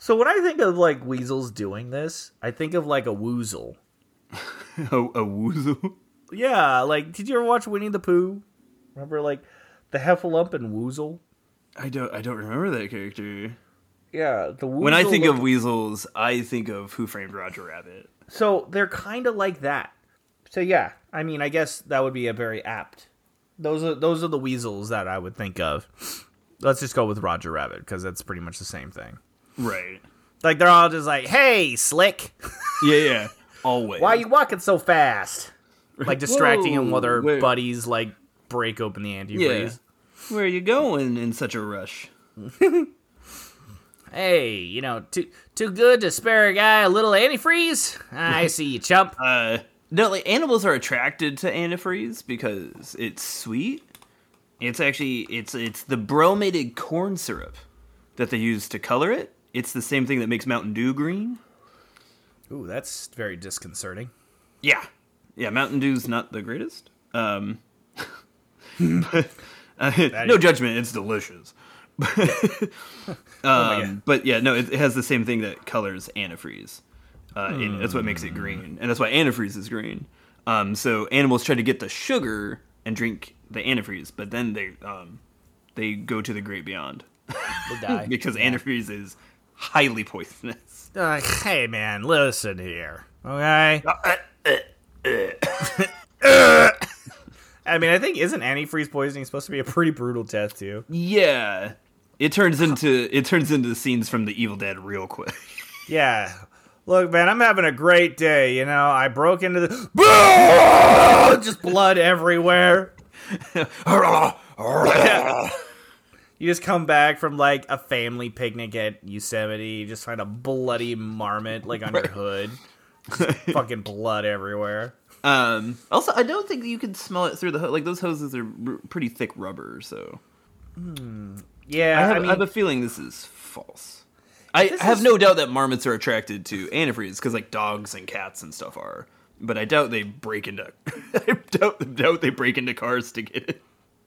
So when I think of like weasels doing this, I think of like a woozle. a, a woozle. Yeah, like did you ever watch Winnie the Pooh? Remember like the Heffalump and Woozle? I don't. I don't remember that character. Yeah, the Woozle When I think of weasels, I think of Who Framed Roger Rabbit. so they're kind of like that. So yeah, I mean, I guess that would be a very apt. Those are those are the weasels that I would think of. Let's just go with Roger Rabbit because that's pretty much the same thing. Right. Like they're all just like, "Hey, slick, Yeah. Yeah. Always. why are you walking so fast?" Like distracting him while their Whoa, wait. buddies like break open the antifreeze. Yeah. Where are you going in such a rush? Hey, you know, too too good to spare a guy a little antifreeze. I see you, chump. Uh, no, like animals are attracted to antifreeze because it's sweet. It's actually it's it's the bromated corn syrup that they use to color it. It's the same thing that makes Mountain Dew green. Ooh, that's very disconcerting. Yeah, yeah. Mountain Dew's not the greatest. Um, but, uh, no judgment. It's delicious. um, but yeah, no, it, it has the same thing that colors antifreeze. Uh, it. That's what makes it green, and that's why antifreeze is green. Um, so animals try to get the sugar and drink the antifreeze, but then they um, they go to the great beyond because antifreeze is highly poisonous. Uh, hey, man, listen here, okay? I mean, I think isn't antifreeze poisoning supposed to be a pretty brutal death too? Yeah, it turns into it turns into scenes from The Evil Dead real quick. Yeah. Look, man, I'm having a great day. You know, I broke into the just blood everywhere. You just come back from like a family picnic at Yosemite, you just find a bloody marmot like on your hood. Fucking blood everywhere. Um, also, I don't think you can smell it through the ho- like those hoses are r- pretty thick rubber. So Yeah, I I, have, I mean, have a feeling this is false. I, I have is- no doubt that marmots are attracted to antifreeze because like dogs and cats and stuff are, but I doubt they break into. I doubt, doubt they break into cars to get it.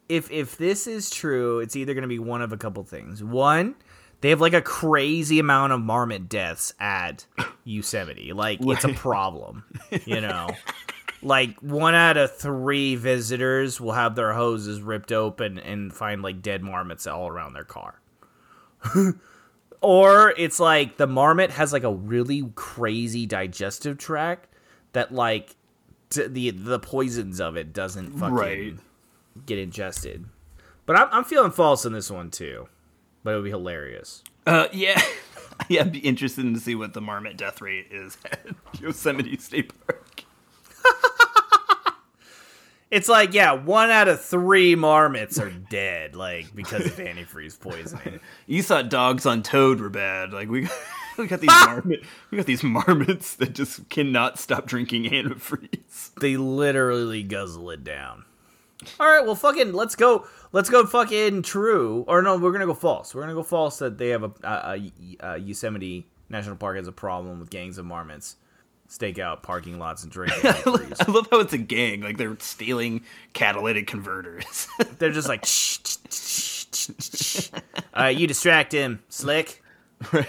if if this is true, it's either going to be one of a couple things. One, they have like a crazy amount of marmot deaths at Yosemite. Like it's a problem, you know. like one out of three visitors will have their hoses ripped open and find like dead marmots all around their car. or it's like the marmot has like a really crazy digestive tract that like t- the the poisons of it doesn't fucking Right. get ingested. But I'm, I'm feeling false in this one too. But it would be hilarious. Uh, yeah, yeah. I'd be interested to see what the marmot death rate is at Yosemite State Park. It's like, yeah, one out of three marmots are dead, like because of antifreeze poisoning. You thought dogs on Toad were bad. Like we, we got these ah! marmot, we got these marmots that just cannot stop drinking antifreeze. they literally guzzle it down. All right, well, fucking, let's go. Let's go fucking true. Or no, we're gonna go false. We're gonna go false that they have a, a, a, a Yosemite National Park has a problem with gangs of marmots stake out parking lots and drink. I love how it's a gang. Like they're stealing catalytic converters. They're just like, shh, shh, shh. All right, you distract him, slick. this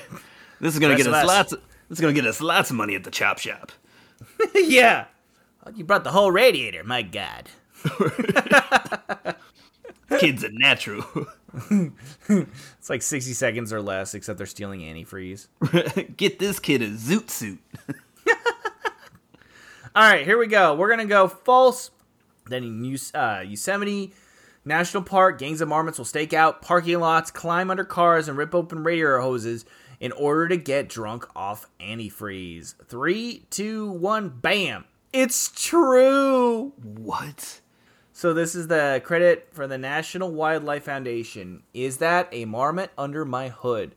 is gonna get us us. lots. Of, this is gonna get us lots of money at the chop shop. yeah. Oh, you brought the whole radiator, my god. Kids are natural. It's like 60 seconds or less, except they're stealing antifreeze. get this kid a zoot suit. All right, here we go. We're going to go false. Then in uh, Yosemite National Park, gangs of marmots will stake out parking lots, climb under cars, and rip open radiator hoses in order to get drunk off antifreeze. Three, two, one, bam. It's true. What? So this is the credit for the National Wildlife Foundation. Is that a marmot under my hood?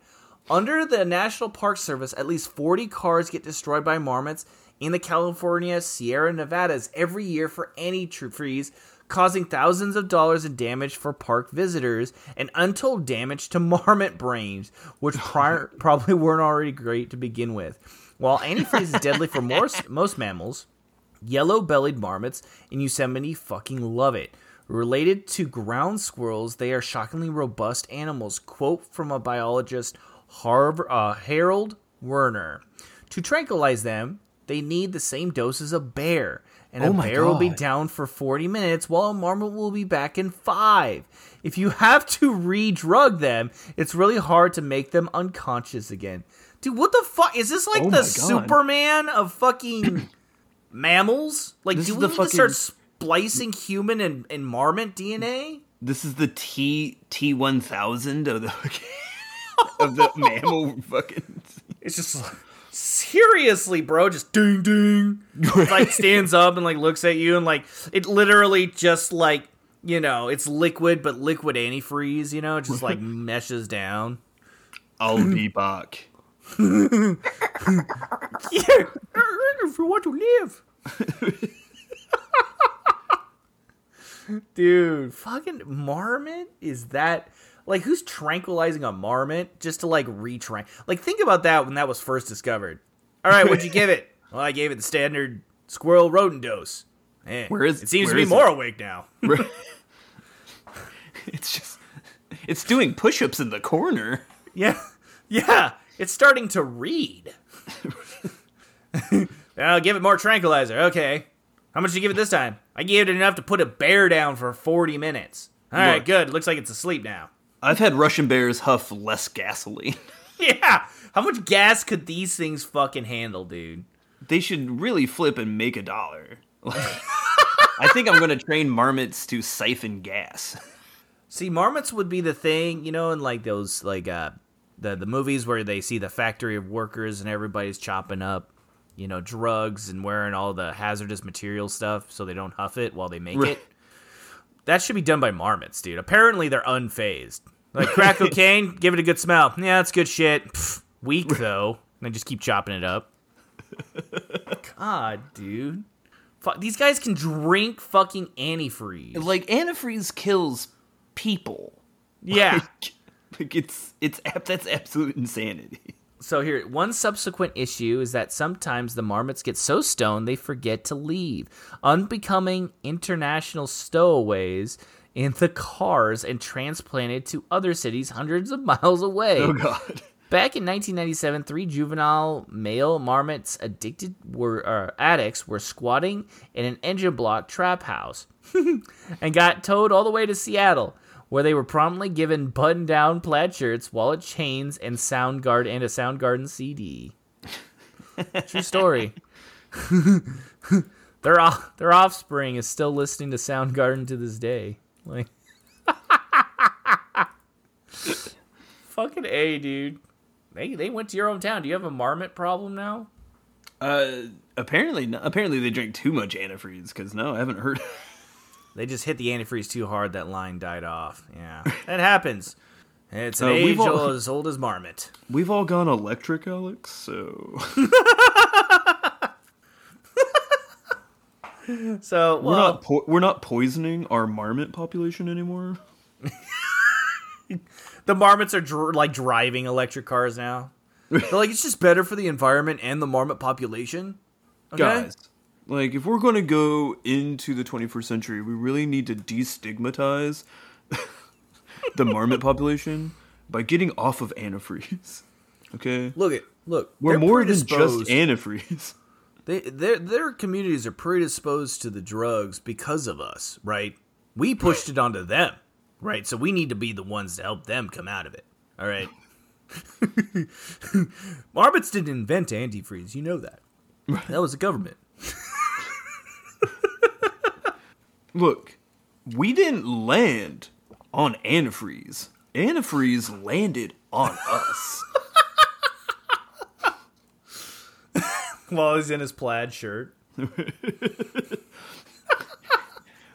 Under the National Park Service, at least 40 cars get destroyed by marmots in the California Sierra Nevadas every year for antifreeze, causing thousands of dollars in damage for park visitors and untold damage to marmot brains, which prior, probably weren't already great to begin with. While antifreeze is deadly for most, most mammals, yellow bellied marmots in Yosemite fucking love it. Related to ground squirrels, they are shockingly robust animals. Quote from a biologist, Uh, Harold Werner. To tranquilize them, they need the same dose as a bear. And a Oh my bear will be down for 40 minutes while a marmot will be back in five. If you have to re drug them, it's really hard to make them unconscious again. Dude, what the fuck? Is this like Oh the. Superman of fucking mammals? Like, This do we the need to start splicing human and, and marmot DNA? This is the T T one thousand of the of the mammal fucking. It's just like, seriously, bro, just ding ding. like stands up and like looks at you and like it literally just like you know it's liquid but liquid antifreeze. You know, just like meshes down. I'll be back. Yeah, if you want to live. Dude, fucking marmot is that like who's tranquilizing a marmot just to like retrank? Like think about that when that was first discovered. All right, what'd you give it? Well, I gave it the standard squirrel rodent dose. Eh, Where is- it? Seems to be more it? awake now. It's just. It's doing push-ups in the corner. Yeah, yeah, it's starting to read. I'll give it more tranquilizer. Okay. How much did you give it this time? I gave it enough to put a bear down for 40 minutes. All right, Look. good. Looks like it's asleep now. I've had Russian bears huff less gasoline. Yeah. How much gas could these things fucking handle, dude? They should really flip and make a dollar. I think I'm gonna train marmots to siphon gas. See, marmots would be the thing, you know, in like those like uh the the movies where they see the factory of workers and everybody's chopping up, you know, drugs and wearing all the hazardous material stuff so they don't huff it while they make Right. it. That should be done by marmots, dude. Apparently they're unfazed. Like crack cocaine, give it a good smell. Yeah, that's good shit. Weak though. And they just keep chopping it up. God, dude. Fuck, these guys can drink fucking antifreeze. Like antifreeze kills people. yeah. Like it's it's that's absolute insanity. So here, one subsequent issue is that sometimes the marmots get so stoned they forget to leave, unbecoming international stowaways in the cars and transplanted to other cities hundreds of miles away. Oh god. Back in 1997, three juvenile male marmots addicted were uh, addicts were squatting in an engine block trap house and got towed all the way to Seattle, where they were promptly given button-down plaid shirts, wallet chains, and Soundgarden and a Soundgarden CD. True story. their off- their offspring is still listening to Soundgarden to this day. Like, fucking a, dude. They they went to your hometown. Do you have a marmot problem now? Uh apparently no, apparently they drink too much antifreeze cuz no, I haven't heard. They just hit the antifreeze too hard. That line died off. Yeah, that happens. It's an Uh, age all- as old as marmot. We've all gone electric, Alex, so So we're not po- we're not poisoning our marmot population anymore. the marmots are dr- like driving electric cars now. They're like it's just better for the environment and the marmot population. Okay? Guys, like if we're going to go into the 21st century, we really need to destigmatize the marmot population by getting off of antifreeze. Okay? look it. Look, We're more than just antifreeze. They, their their communities are predisposed to the drugs because of us, right? We pushed it onto them, right? So we need to be the ones to help them come out of it. All right. Marmots didn't invent antifreeze, you know that. That was the government. Look, we didn't land on antifreeze. Antifreeze landed on us. While he's in his plaid shirt.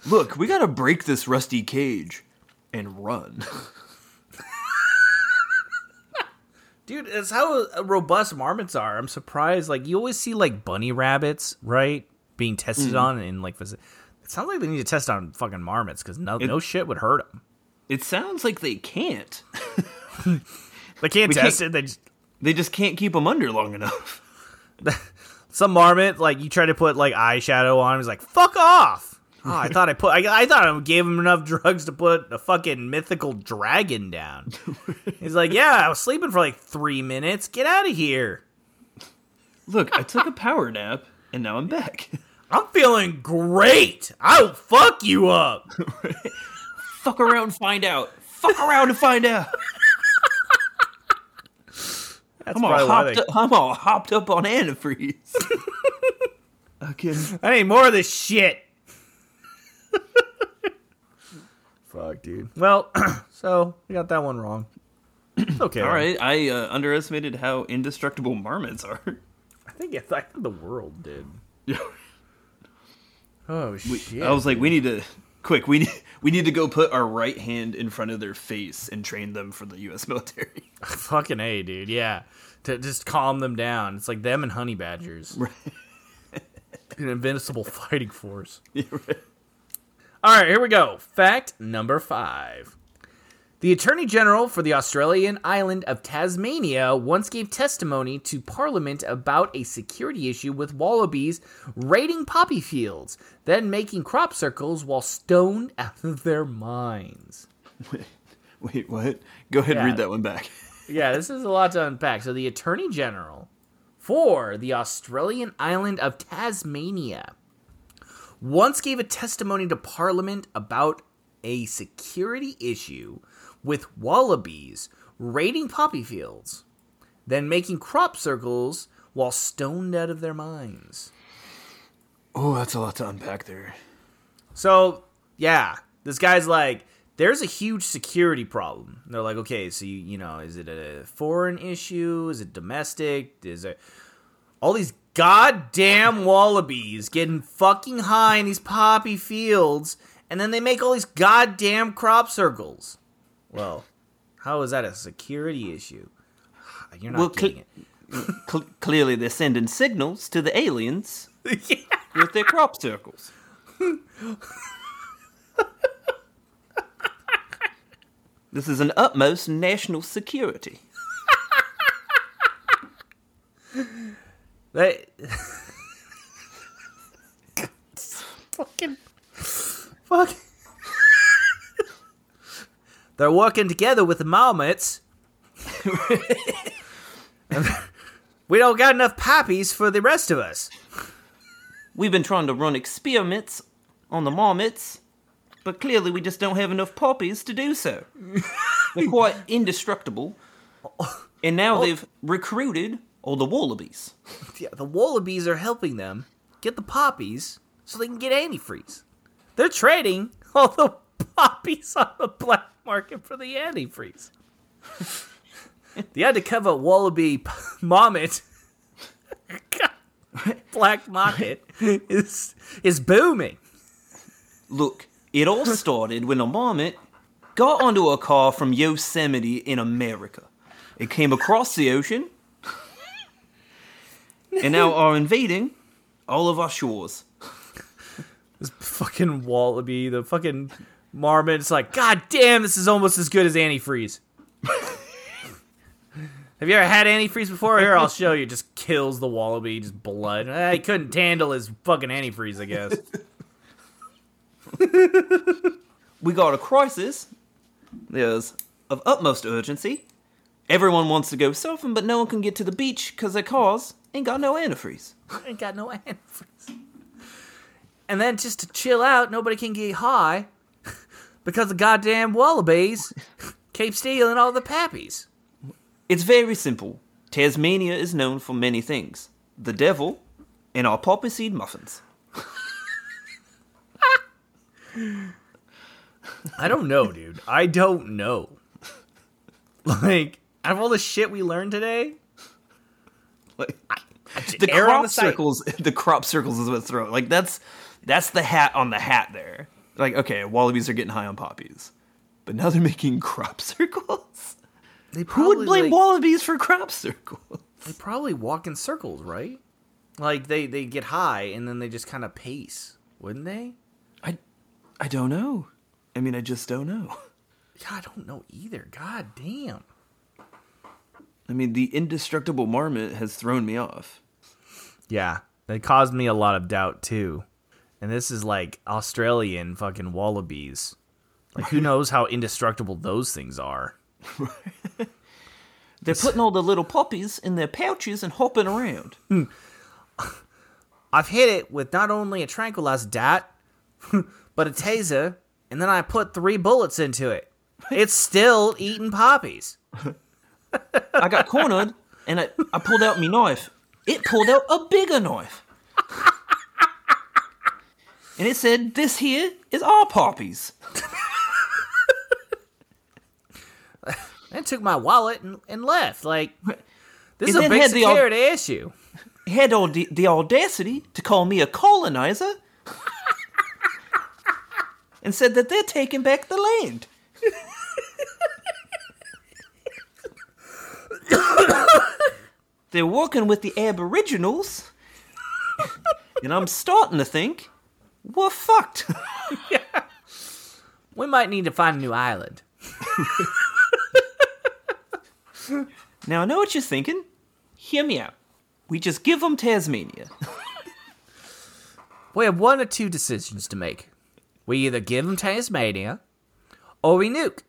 Look, we gotta break this rusty cage and run. Dude, it's how robust marmots are. I'm surprised. Like you always see like bunny rabbits, right, being tested mm-hmm. on in like. It sounds like they need to test on fucking marmots because no, no shit would hurt them. It sounds like they can't. They can't We test can't- it. They just They just can't keep them under long enough. some marmot like you try to put like eyeshadow on. him. He's like, "Fuck off." Oh, I thought I put. I, I thought I gave him enough drugs to put a fucking mythical dragon down. He's like, "Yeah, I was sleeping for like three minutes. Get out of here." Look, I took a power nap and now I'm back. I'm feeling great. I'll fuck you up. Fuck around, find out. Fuck around and find out. That's I'm all hopped up, I'm all hopped up on antifreeze. Again. I need more of this shit. Fuck, dude. Well, so we got that one wrong. It's okay. All right, I uh, underestimated how indestructible marmots are. I think I think the world did. Oh shit. I was like, we need to quick. We need we need to go put our right hand in front of their face and train them for the U.S. military. fucking a, dude. Yeah, to just calm them down. It's like them and honey badgers. An invincible fighting force. All right, here we go. Fact number five. The Attorney General for the Australian island of Tasmania once gave testimony to Parliament about a security issue with wallabies raiding poppy fields, then making crop circles while stoned out of their minds. Wait, wait what? Go ahead and read that one back. Yeah, this is a lot to unpack. So, the Attorney General for the Australian island of Tasmania once gave a testimony to Parliament about a security issue with wallabies raiding poppy fields, then making crop circles while stoned out of their minds. Oh, that's a lot to unpack there. So, yeah, this guy's like, there's a huge security problem. They're like, okay, so you, you know, is it a foreign issue? Is it domestic? Is it all these goddamn wallabies getting fucking high in these poppy fields, and then they make all these goddamn crop circles? Well, how is that a security issue? You're not Well, getting Cl- clearly, they're sending signals to the aliens yeah. with their crop circles. this is an utmost national security. They fucking fuck. They're working together with the marmots. we don't got enough poppies for the rest of us. We've been trying to run experiments on the marmots, but clearly we just don't have enough poppies to do so. They're quite indestructible, and now oh. they've recruited all the wallabies. Yeah, the wallabies are helping them get the poppies so they can get antifreeze. They're trading all the poppies on the black market for the antifreeze. the undercover wallaby marmot black market is is booming. Look, it all started when a marmot got onto a car from Yosemite in America. It came across the ocean, and now are invading all of our shores. This fucking wallaby, the fucking marmot, it's like, God damn, this is almost as good as antifreeze. Have you ever had antifreeze before? Here, I'll show you. Just kills the wallaby, just blood. Eh, he couldn't handle his fucking antifreeze, I guess. We got a crisis. There's of utmost urgency. Everyone wants to go surfing, but no one can get to the beach because their cars ain't got no antifreeze. Ain't got no antifreeze. And then just to chill out, nobody can get high because the goddamn wallabies keep stealing all the pappies. It's very simple. Tasmania is known for many things the devil and our poppy seed muffins. I don't know, dude. I don't know. Like, out of all the shit we learned today, Like, the Err on crop the circles. The crop circles is what's throwing. Like that's that's the hat on the hat there. Like okay, wallabies are getting high on poppies, but now they're making crop circles. They Who would blame like- wallabies for crop circles? They probably walk in circles, right? Like they they get high and then they just kind of pace, wouldn't they? I I don't know. I mean, I just don't know. Yeah, I don't know either. God damn. I mean, the indestructible marmot has thrown me off. Yeah, that caused me a lot of doubt too. And this is like Australian fucking wallabies. Like who knows how indestructible those things are? They're putting all the little puppies in their pouches and hopping around. I've hit it with not only a tranquilizer dart, but a taser, and then I put three bullets into it. It's still eating poppies. I got cornered and I, I pulled out my knife. It pulled out a bigger knife. And it said, This here is our poppies. And took my wallet and, and left. Like this is a big had the security issue. Had all the, the audacity to call me a colonizer and said that they're taking back the land. they're working with the Aboriginals, and I'm starting to think we're fucked. We might need to find a new island. now I know what you're thinking. Hear me out. We just give them Tasmania. We have one or two decisions to make. We either give them Tasmania, or we nuke.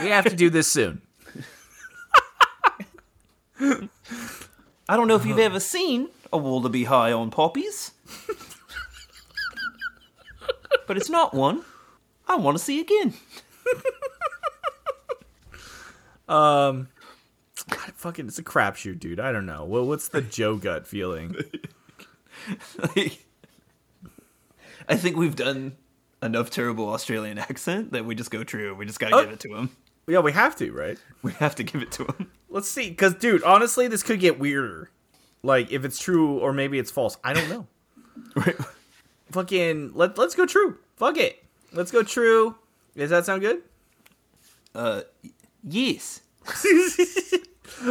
We have to do this soon. I don't know if you've ever seen a wallaby high on poppies. But it's not one I want to see again. um, God, fucking, it's a crapshoot, dude. I don't know. What, what's the Joe gut feeling? I think we've done enough terrible Australian accent that we just go true. We just gotta Oh. give it to him. yeah, we have to, right? We have to give it to him. Let's see, because dude, honestly, this could get weirder. Like if it's true or maybe it's false. I don't know. Right. Fucking let let's go true. Fuck it. Let's go true. Does that sound good? Uh, yes.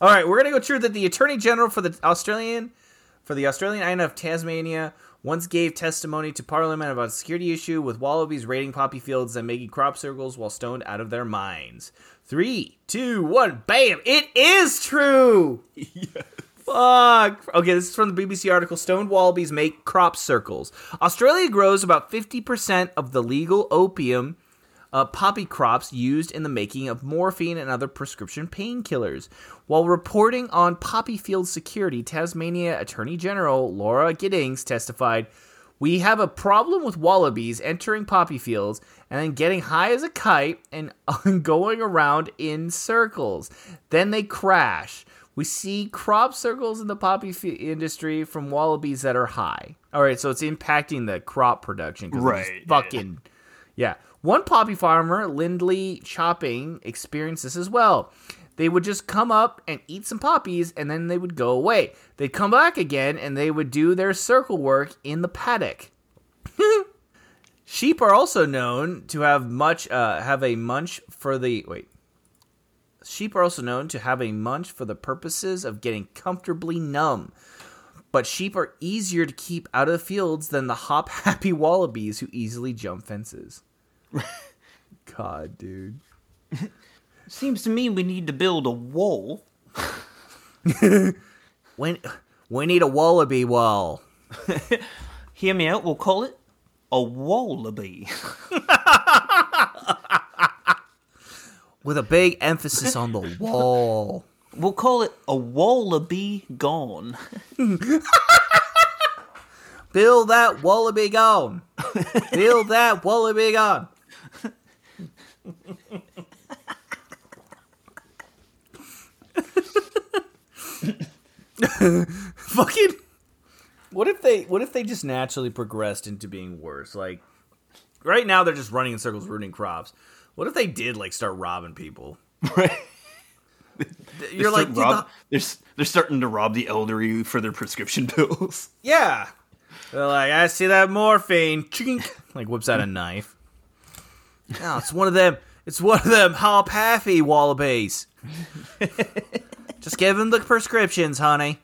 All right, we're gonna go true that the Attorney General for the Australian for the Australian Island of Tasmania once gave testimony to Parliament about a security issue with wallabies raiding poppy fields and making crop circles while stoned out of their minds. Three, two, one, bam! It is true. Fuck. Okay, this is from the BBC article. Stoned wallabies make crop circles. Australia grows about 50% of the legal opium uh, poppy crops used in the making of morphine and other prescription painkillers. While reporting on poppy field security, Tasmania Attorney General Laura Giddings testified, "We have a problem with wallabies entering poppy fields and then getting high as a kite and going around in circles. Then they crash." We see crop circles in the poppy f- industry from wallabies that are high. All right, so it's impacting the crop production. 'cause they're just Right, yeah. Fucking yeah. One poppy farmer, Lindley Chopping, experienced this as well. They would just come up and eat some poppies and then they would go away. They'd come back again and they would do their circle work in the paddock. Sheep are also known to have much uh, have a munch for the wait. Sheep are also known to have a munch for the purposes of getting comfortably numb. But sheep are easier to keep out of the fields than the hop happy wallabies who easily jump fences. God, dude. Seems to me we need to build a wall. When we need a wallaby wall. Hear me out. We'll call it a wallaby. With a big emphasis on the wall. We'll call it a wallaby gone. Build that wallaby gone. Build that wallaby gone. Fucking. What if they? What if they just naturally progressed into being worse? Like, right now they're just running in circles, ruining crops. What if they did like start robbing people? Right. you're They're like, rob- the- they're they're starting to rob the elderly for their prescription pills. yeah. They're like, I see that morphine. Chink. Like whips out a knife. No, it's one of them. It's one of them hop happy wallabies. Just give him the prescriptions, honey.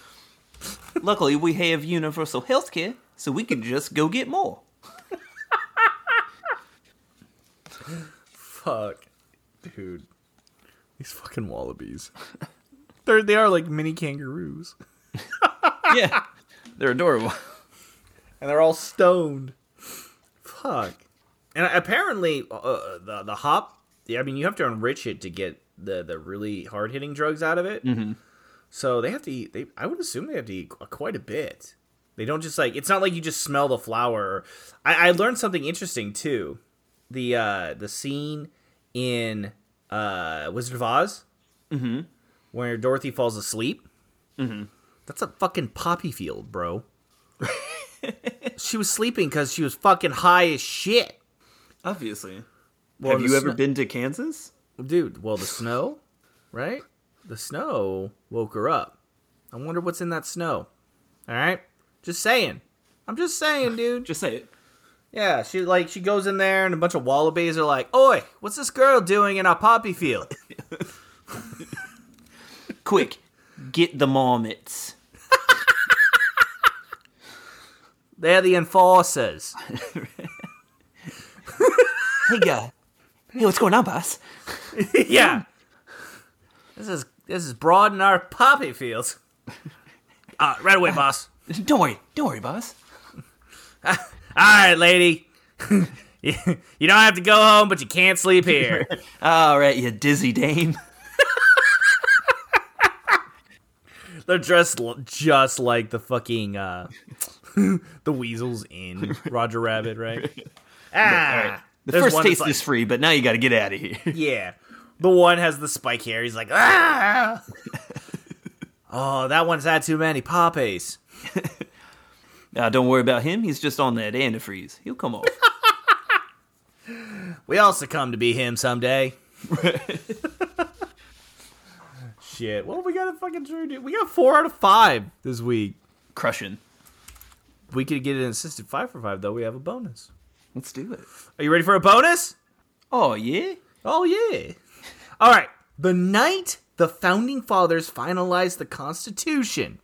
Luckily, we have universal health care, so we can just go get more. Fuck, dude. These fucking wallabies. They're they are like mini kangaroos, Yeah, they're adorable. and they're all stoned. Fuck. And apparently, uh, the the hop. Yeah, I mean, you have to enrich it to get the the really hard hitting drugs out of it. Mm-hmm. So they have to eat. They I would assume they have to eat quite a bit. They don't just like. It's not like you just smell the flower. I, I learned something interesting too. The uh the scene in uh Wizard of Oz, mm-hmm. where Dorothy falls asleep. Mm-hmm. That's a fucking poppy field, bro. she was sleeping because she was fucking high as shit. Obviously. Well, have you ever been to Kansas? Dude, well, the snow, right? The snow woke her up. I wonder what's in that snow. All right? Just saying. I'm just saying, dude. Just say it. Yeah, she like she goes in there and a bunch of wallabies are like, "Oi, what's this girl doing in our poppy field?" Quick, get the marmots. They're the enforcers. Hey, guy. Hey, what's going on, boss? yeah. This is this is broad in our poppy fields. Uh, right away, boss. Don't worry. Don't worry, boss. All right, lady. you you don't have to go home, but you can't sleep here. All right, you dizzy dame. They're dressed just like the fucking uh, the weasels in Roger Rabbit, right? Ah, The there's first taste like- is free, but now you got to get out of here. Yeah, the one has the spike hair. He's like, ah. oh, that one's had too many poppies. now don't worry about him. He's just on that antifreeze. He'll come off. We all succumb to be him someday. Shit, what have we got to fucking to do? We got four out of five this week. Crushing. We could get an assisted five for five though. We have a bonus. Let's do it. Are you ready for a bonus? Oh, yeah? Oh yeah. All right. The night the founding fathers finalized the Constitution,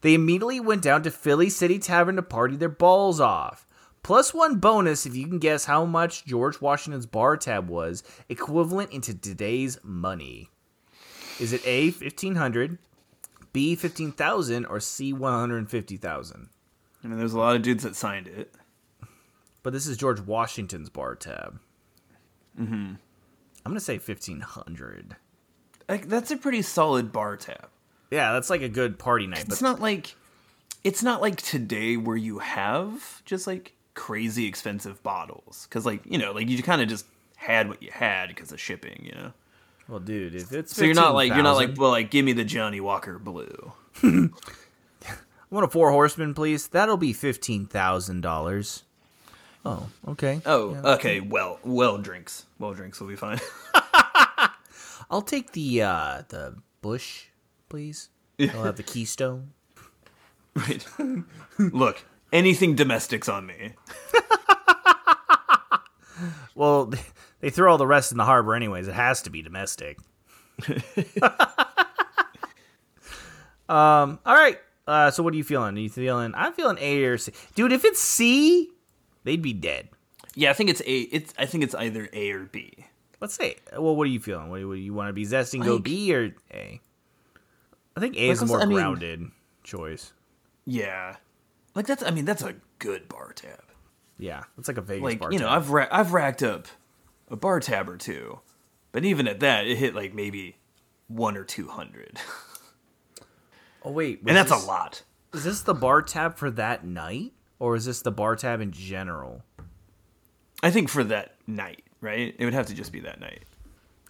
they immediately went down to Philly City Tavern to party their balls off. Plus one bonus if you can guess how much George Washington's bar tab was, equivalent into today's money. Is it A fifteen hundred, B fifteen thousand, or C one hundred fifty thousand? I mean, there's a lot of dudes that signed it. But this is George Washington's bar tab. Mm-hmm. I'm gonna say fifteen hundred. Like, that's a pretty solid bar tab. Yeah, that's like a good party night. But It's not like it's not like today where you have just like crazy expensive bottles because like you know like you kind of just had what you had because of shipping you know well, dude, if it's so you're not like you're not like well like give me the Johnnie Walker blue I want a four horseman, please. That'll be fifteen thousand dollars. Oh, okay. oh okay well well drinks well drinks will be fine I'll take the uh the Busch, please. I'll have the keystone. right look anything domestics on me Well, they throw all the rest in the harbor anyways. It has to be domestic. um. All right. Uh. So what are you feeling? Are you feeling? I'm feeling A or C. Dude, if it's C, they'd be dead. yeah i think it's a it's i think it's either a or b Let's say. Well, what are you feeling? What, what you want to be zesting? Go Like- B or A? I think A is a more I mean- grounded choice. yeah like that's i mean that's a good bar tab Yeah, it's like a Vegas like bar you know i've ra- i've racked up a bar tab or two but even at that it hit like maybe one or two hundred oh wait, and that's this, a lot Is this the bar tab for that night, or is this the bar tab in general? i think for that night right it would have to just be that night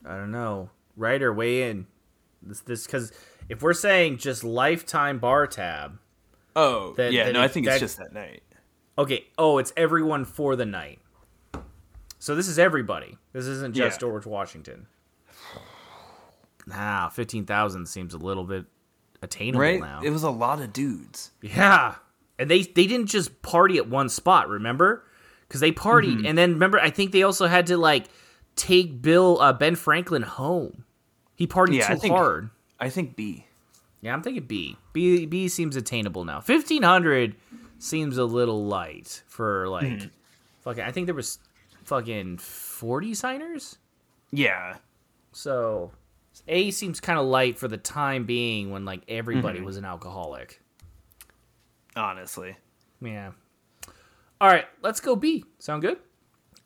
I don't know. Writer, weigh in. This this because if we're saying just lifetime bar tab, oh That- yeah that no i think that- it's just that night okay. Oh, it's everyone for the night. So this is everybody. This isn't just Yeah. George Washington. nah, fifteen thousand seems a little bit attainable Right? now. It was a lot of dudes. Yeah, and they they didn't just party at one spot. Remember? Because they partied, Mm-hmm. and then remember, I think they also had to like take Bill uh, Ben Franklin home. He partied Yeah, I too think- hard. I think B. Yeah, I'm thinking B. B B seems attainable now. Fifteen hundred seems a little light for like Mm-hmm. fucking. I think there was fucking forty signers. Yeah. So A seems kind of light for the time being when like everybody Mm-hmm. was an alcoholic. Honestly. Yeah. All right, let's go B. Sound good?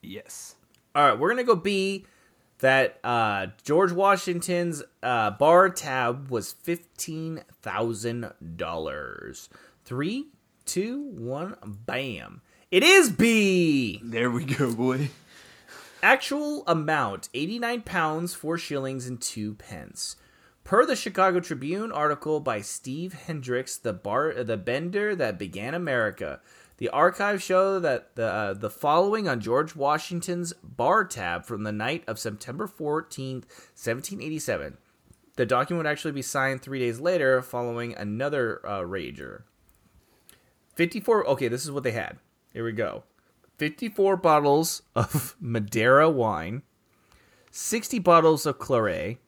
Yes. All right, we're gonna go B. That uh, George Washington's uh, bar tab was fifteen thousand dollars. Three, two, one, bam! It is B. There we go, boy. Actual amount: eighty-nine pounds, four shillings, and two pence. Per the Chicago Tribune article by Steve Hendricks, the bar, the bender that began America, the archives show that the uh, the following on George Washington's bar tab from the night of September fourteenth, seventeen eighty-seven. The document would actually be signed three days later, following another uh, rager. Fifty-four. Okay, this is what they had. Here we go. Fifty-four bottles of Madeira wine, sixty bottles of Claret,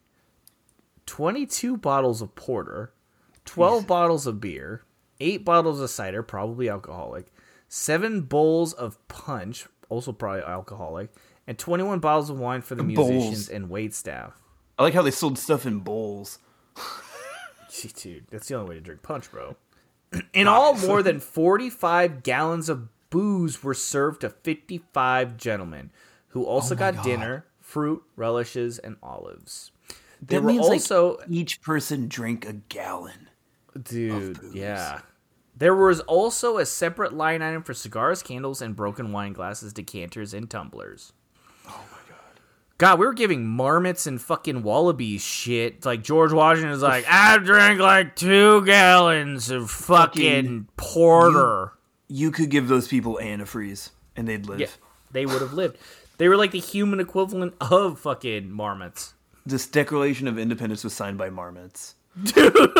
22 bottles of porter, 12 bottles of beer, 8 bottles of cider, probably alcoholic, 7 bowls of punch, also probably alcoholic, and 21 bottles of wine for the Bowls. musicians and wait staff. I like how they sold stuff in bowls. Gee, dude, that's the only way to drink punch, bro. In all, more than 45 gallons of booze were served to 55 gentlemen, who also oh got God. dinner, fruit, relishes, and olives. They That were means also like each person drank a gallon. Dude, yeah. There was also a separate line item for cigars, candles, and broken wine glasses, decanters, and tumblers. Oh my god. God, we were giving marmots and fucking wallabies shit. Like George Washington is like, I drank like two gallons of fucking, Fucking- porter. You could give those people antifreeze and they'd live. yeah, they would have lived. They were like the human equivalent of fucking marmots. This Declaration of Independence was signed by marmots. Dude.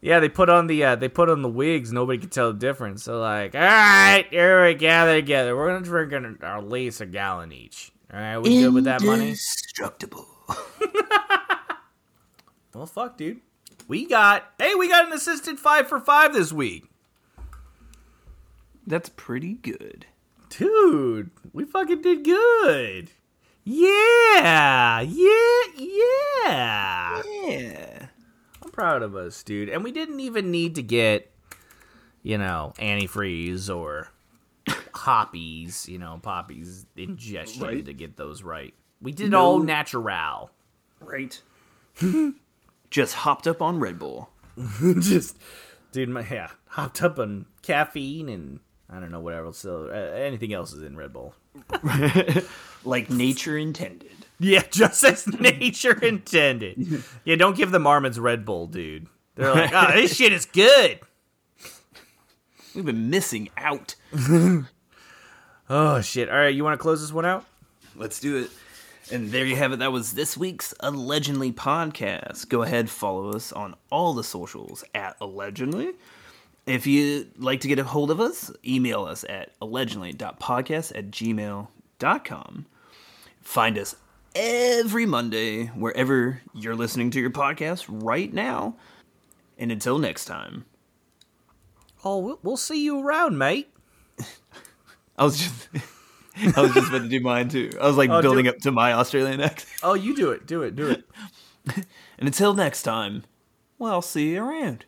Yeah, they put on the uh, they put on the wigs. Nobody could tell the difference. So like, all right, here we gather together. We're gonna drink an, at least a gallon each. All right, we good with that money? Indestructible. Well, fuck, dude. We got hey, we got an assisted five for five this week, That's pretty good. dude. We fucking did good. Yeah, yeah, yeah. Yeah. I'm proud of us, dude. And we didn't even need to get, you know, antifreeze or poppies, you know, poppies ingestion Right. to get those right. We did it all natural. Right. Just hopped up on Red Bull. Just, dude, my yeah, hopped up on caffeine and I don't know whatever else. So, uh, anything else is in Red Bull. Like nature intended. Yeah, just as nature intended. Yeah, don't give the marmots Red Bull, dude. They're like, oh, this shit is good. We've been missing out. Oh shit! All right, you want to close this one out? Let's do it. And there you have it. That was this week's Allegedly podcast. Go ahead, follow us on all the socials at Allegedly. If you'd like to get a hold of us, email us at allegedly.podcast at gmail.com. Find us every Monday wherever you're listening to your podcast right now. And until next time, Oh, we'll, we'll see you around, mate. I was just. I was just about to do mine too. I was like Oh, building up to my Australian accent. Oh, you do it. Do it. Do it. And until next time, well, see you around.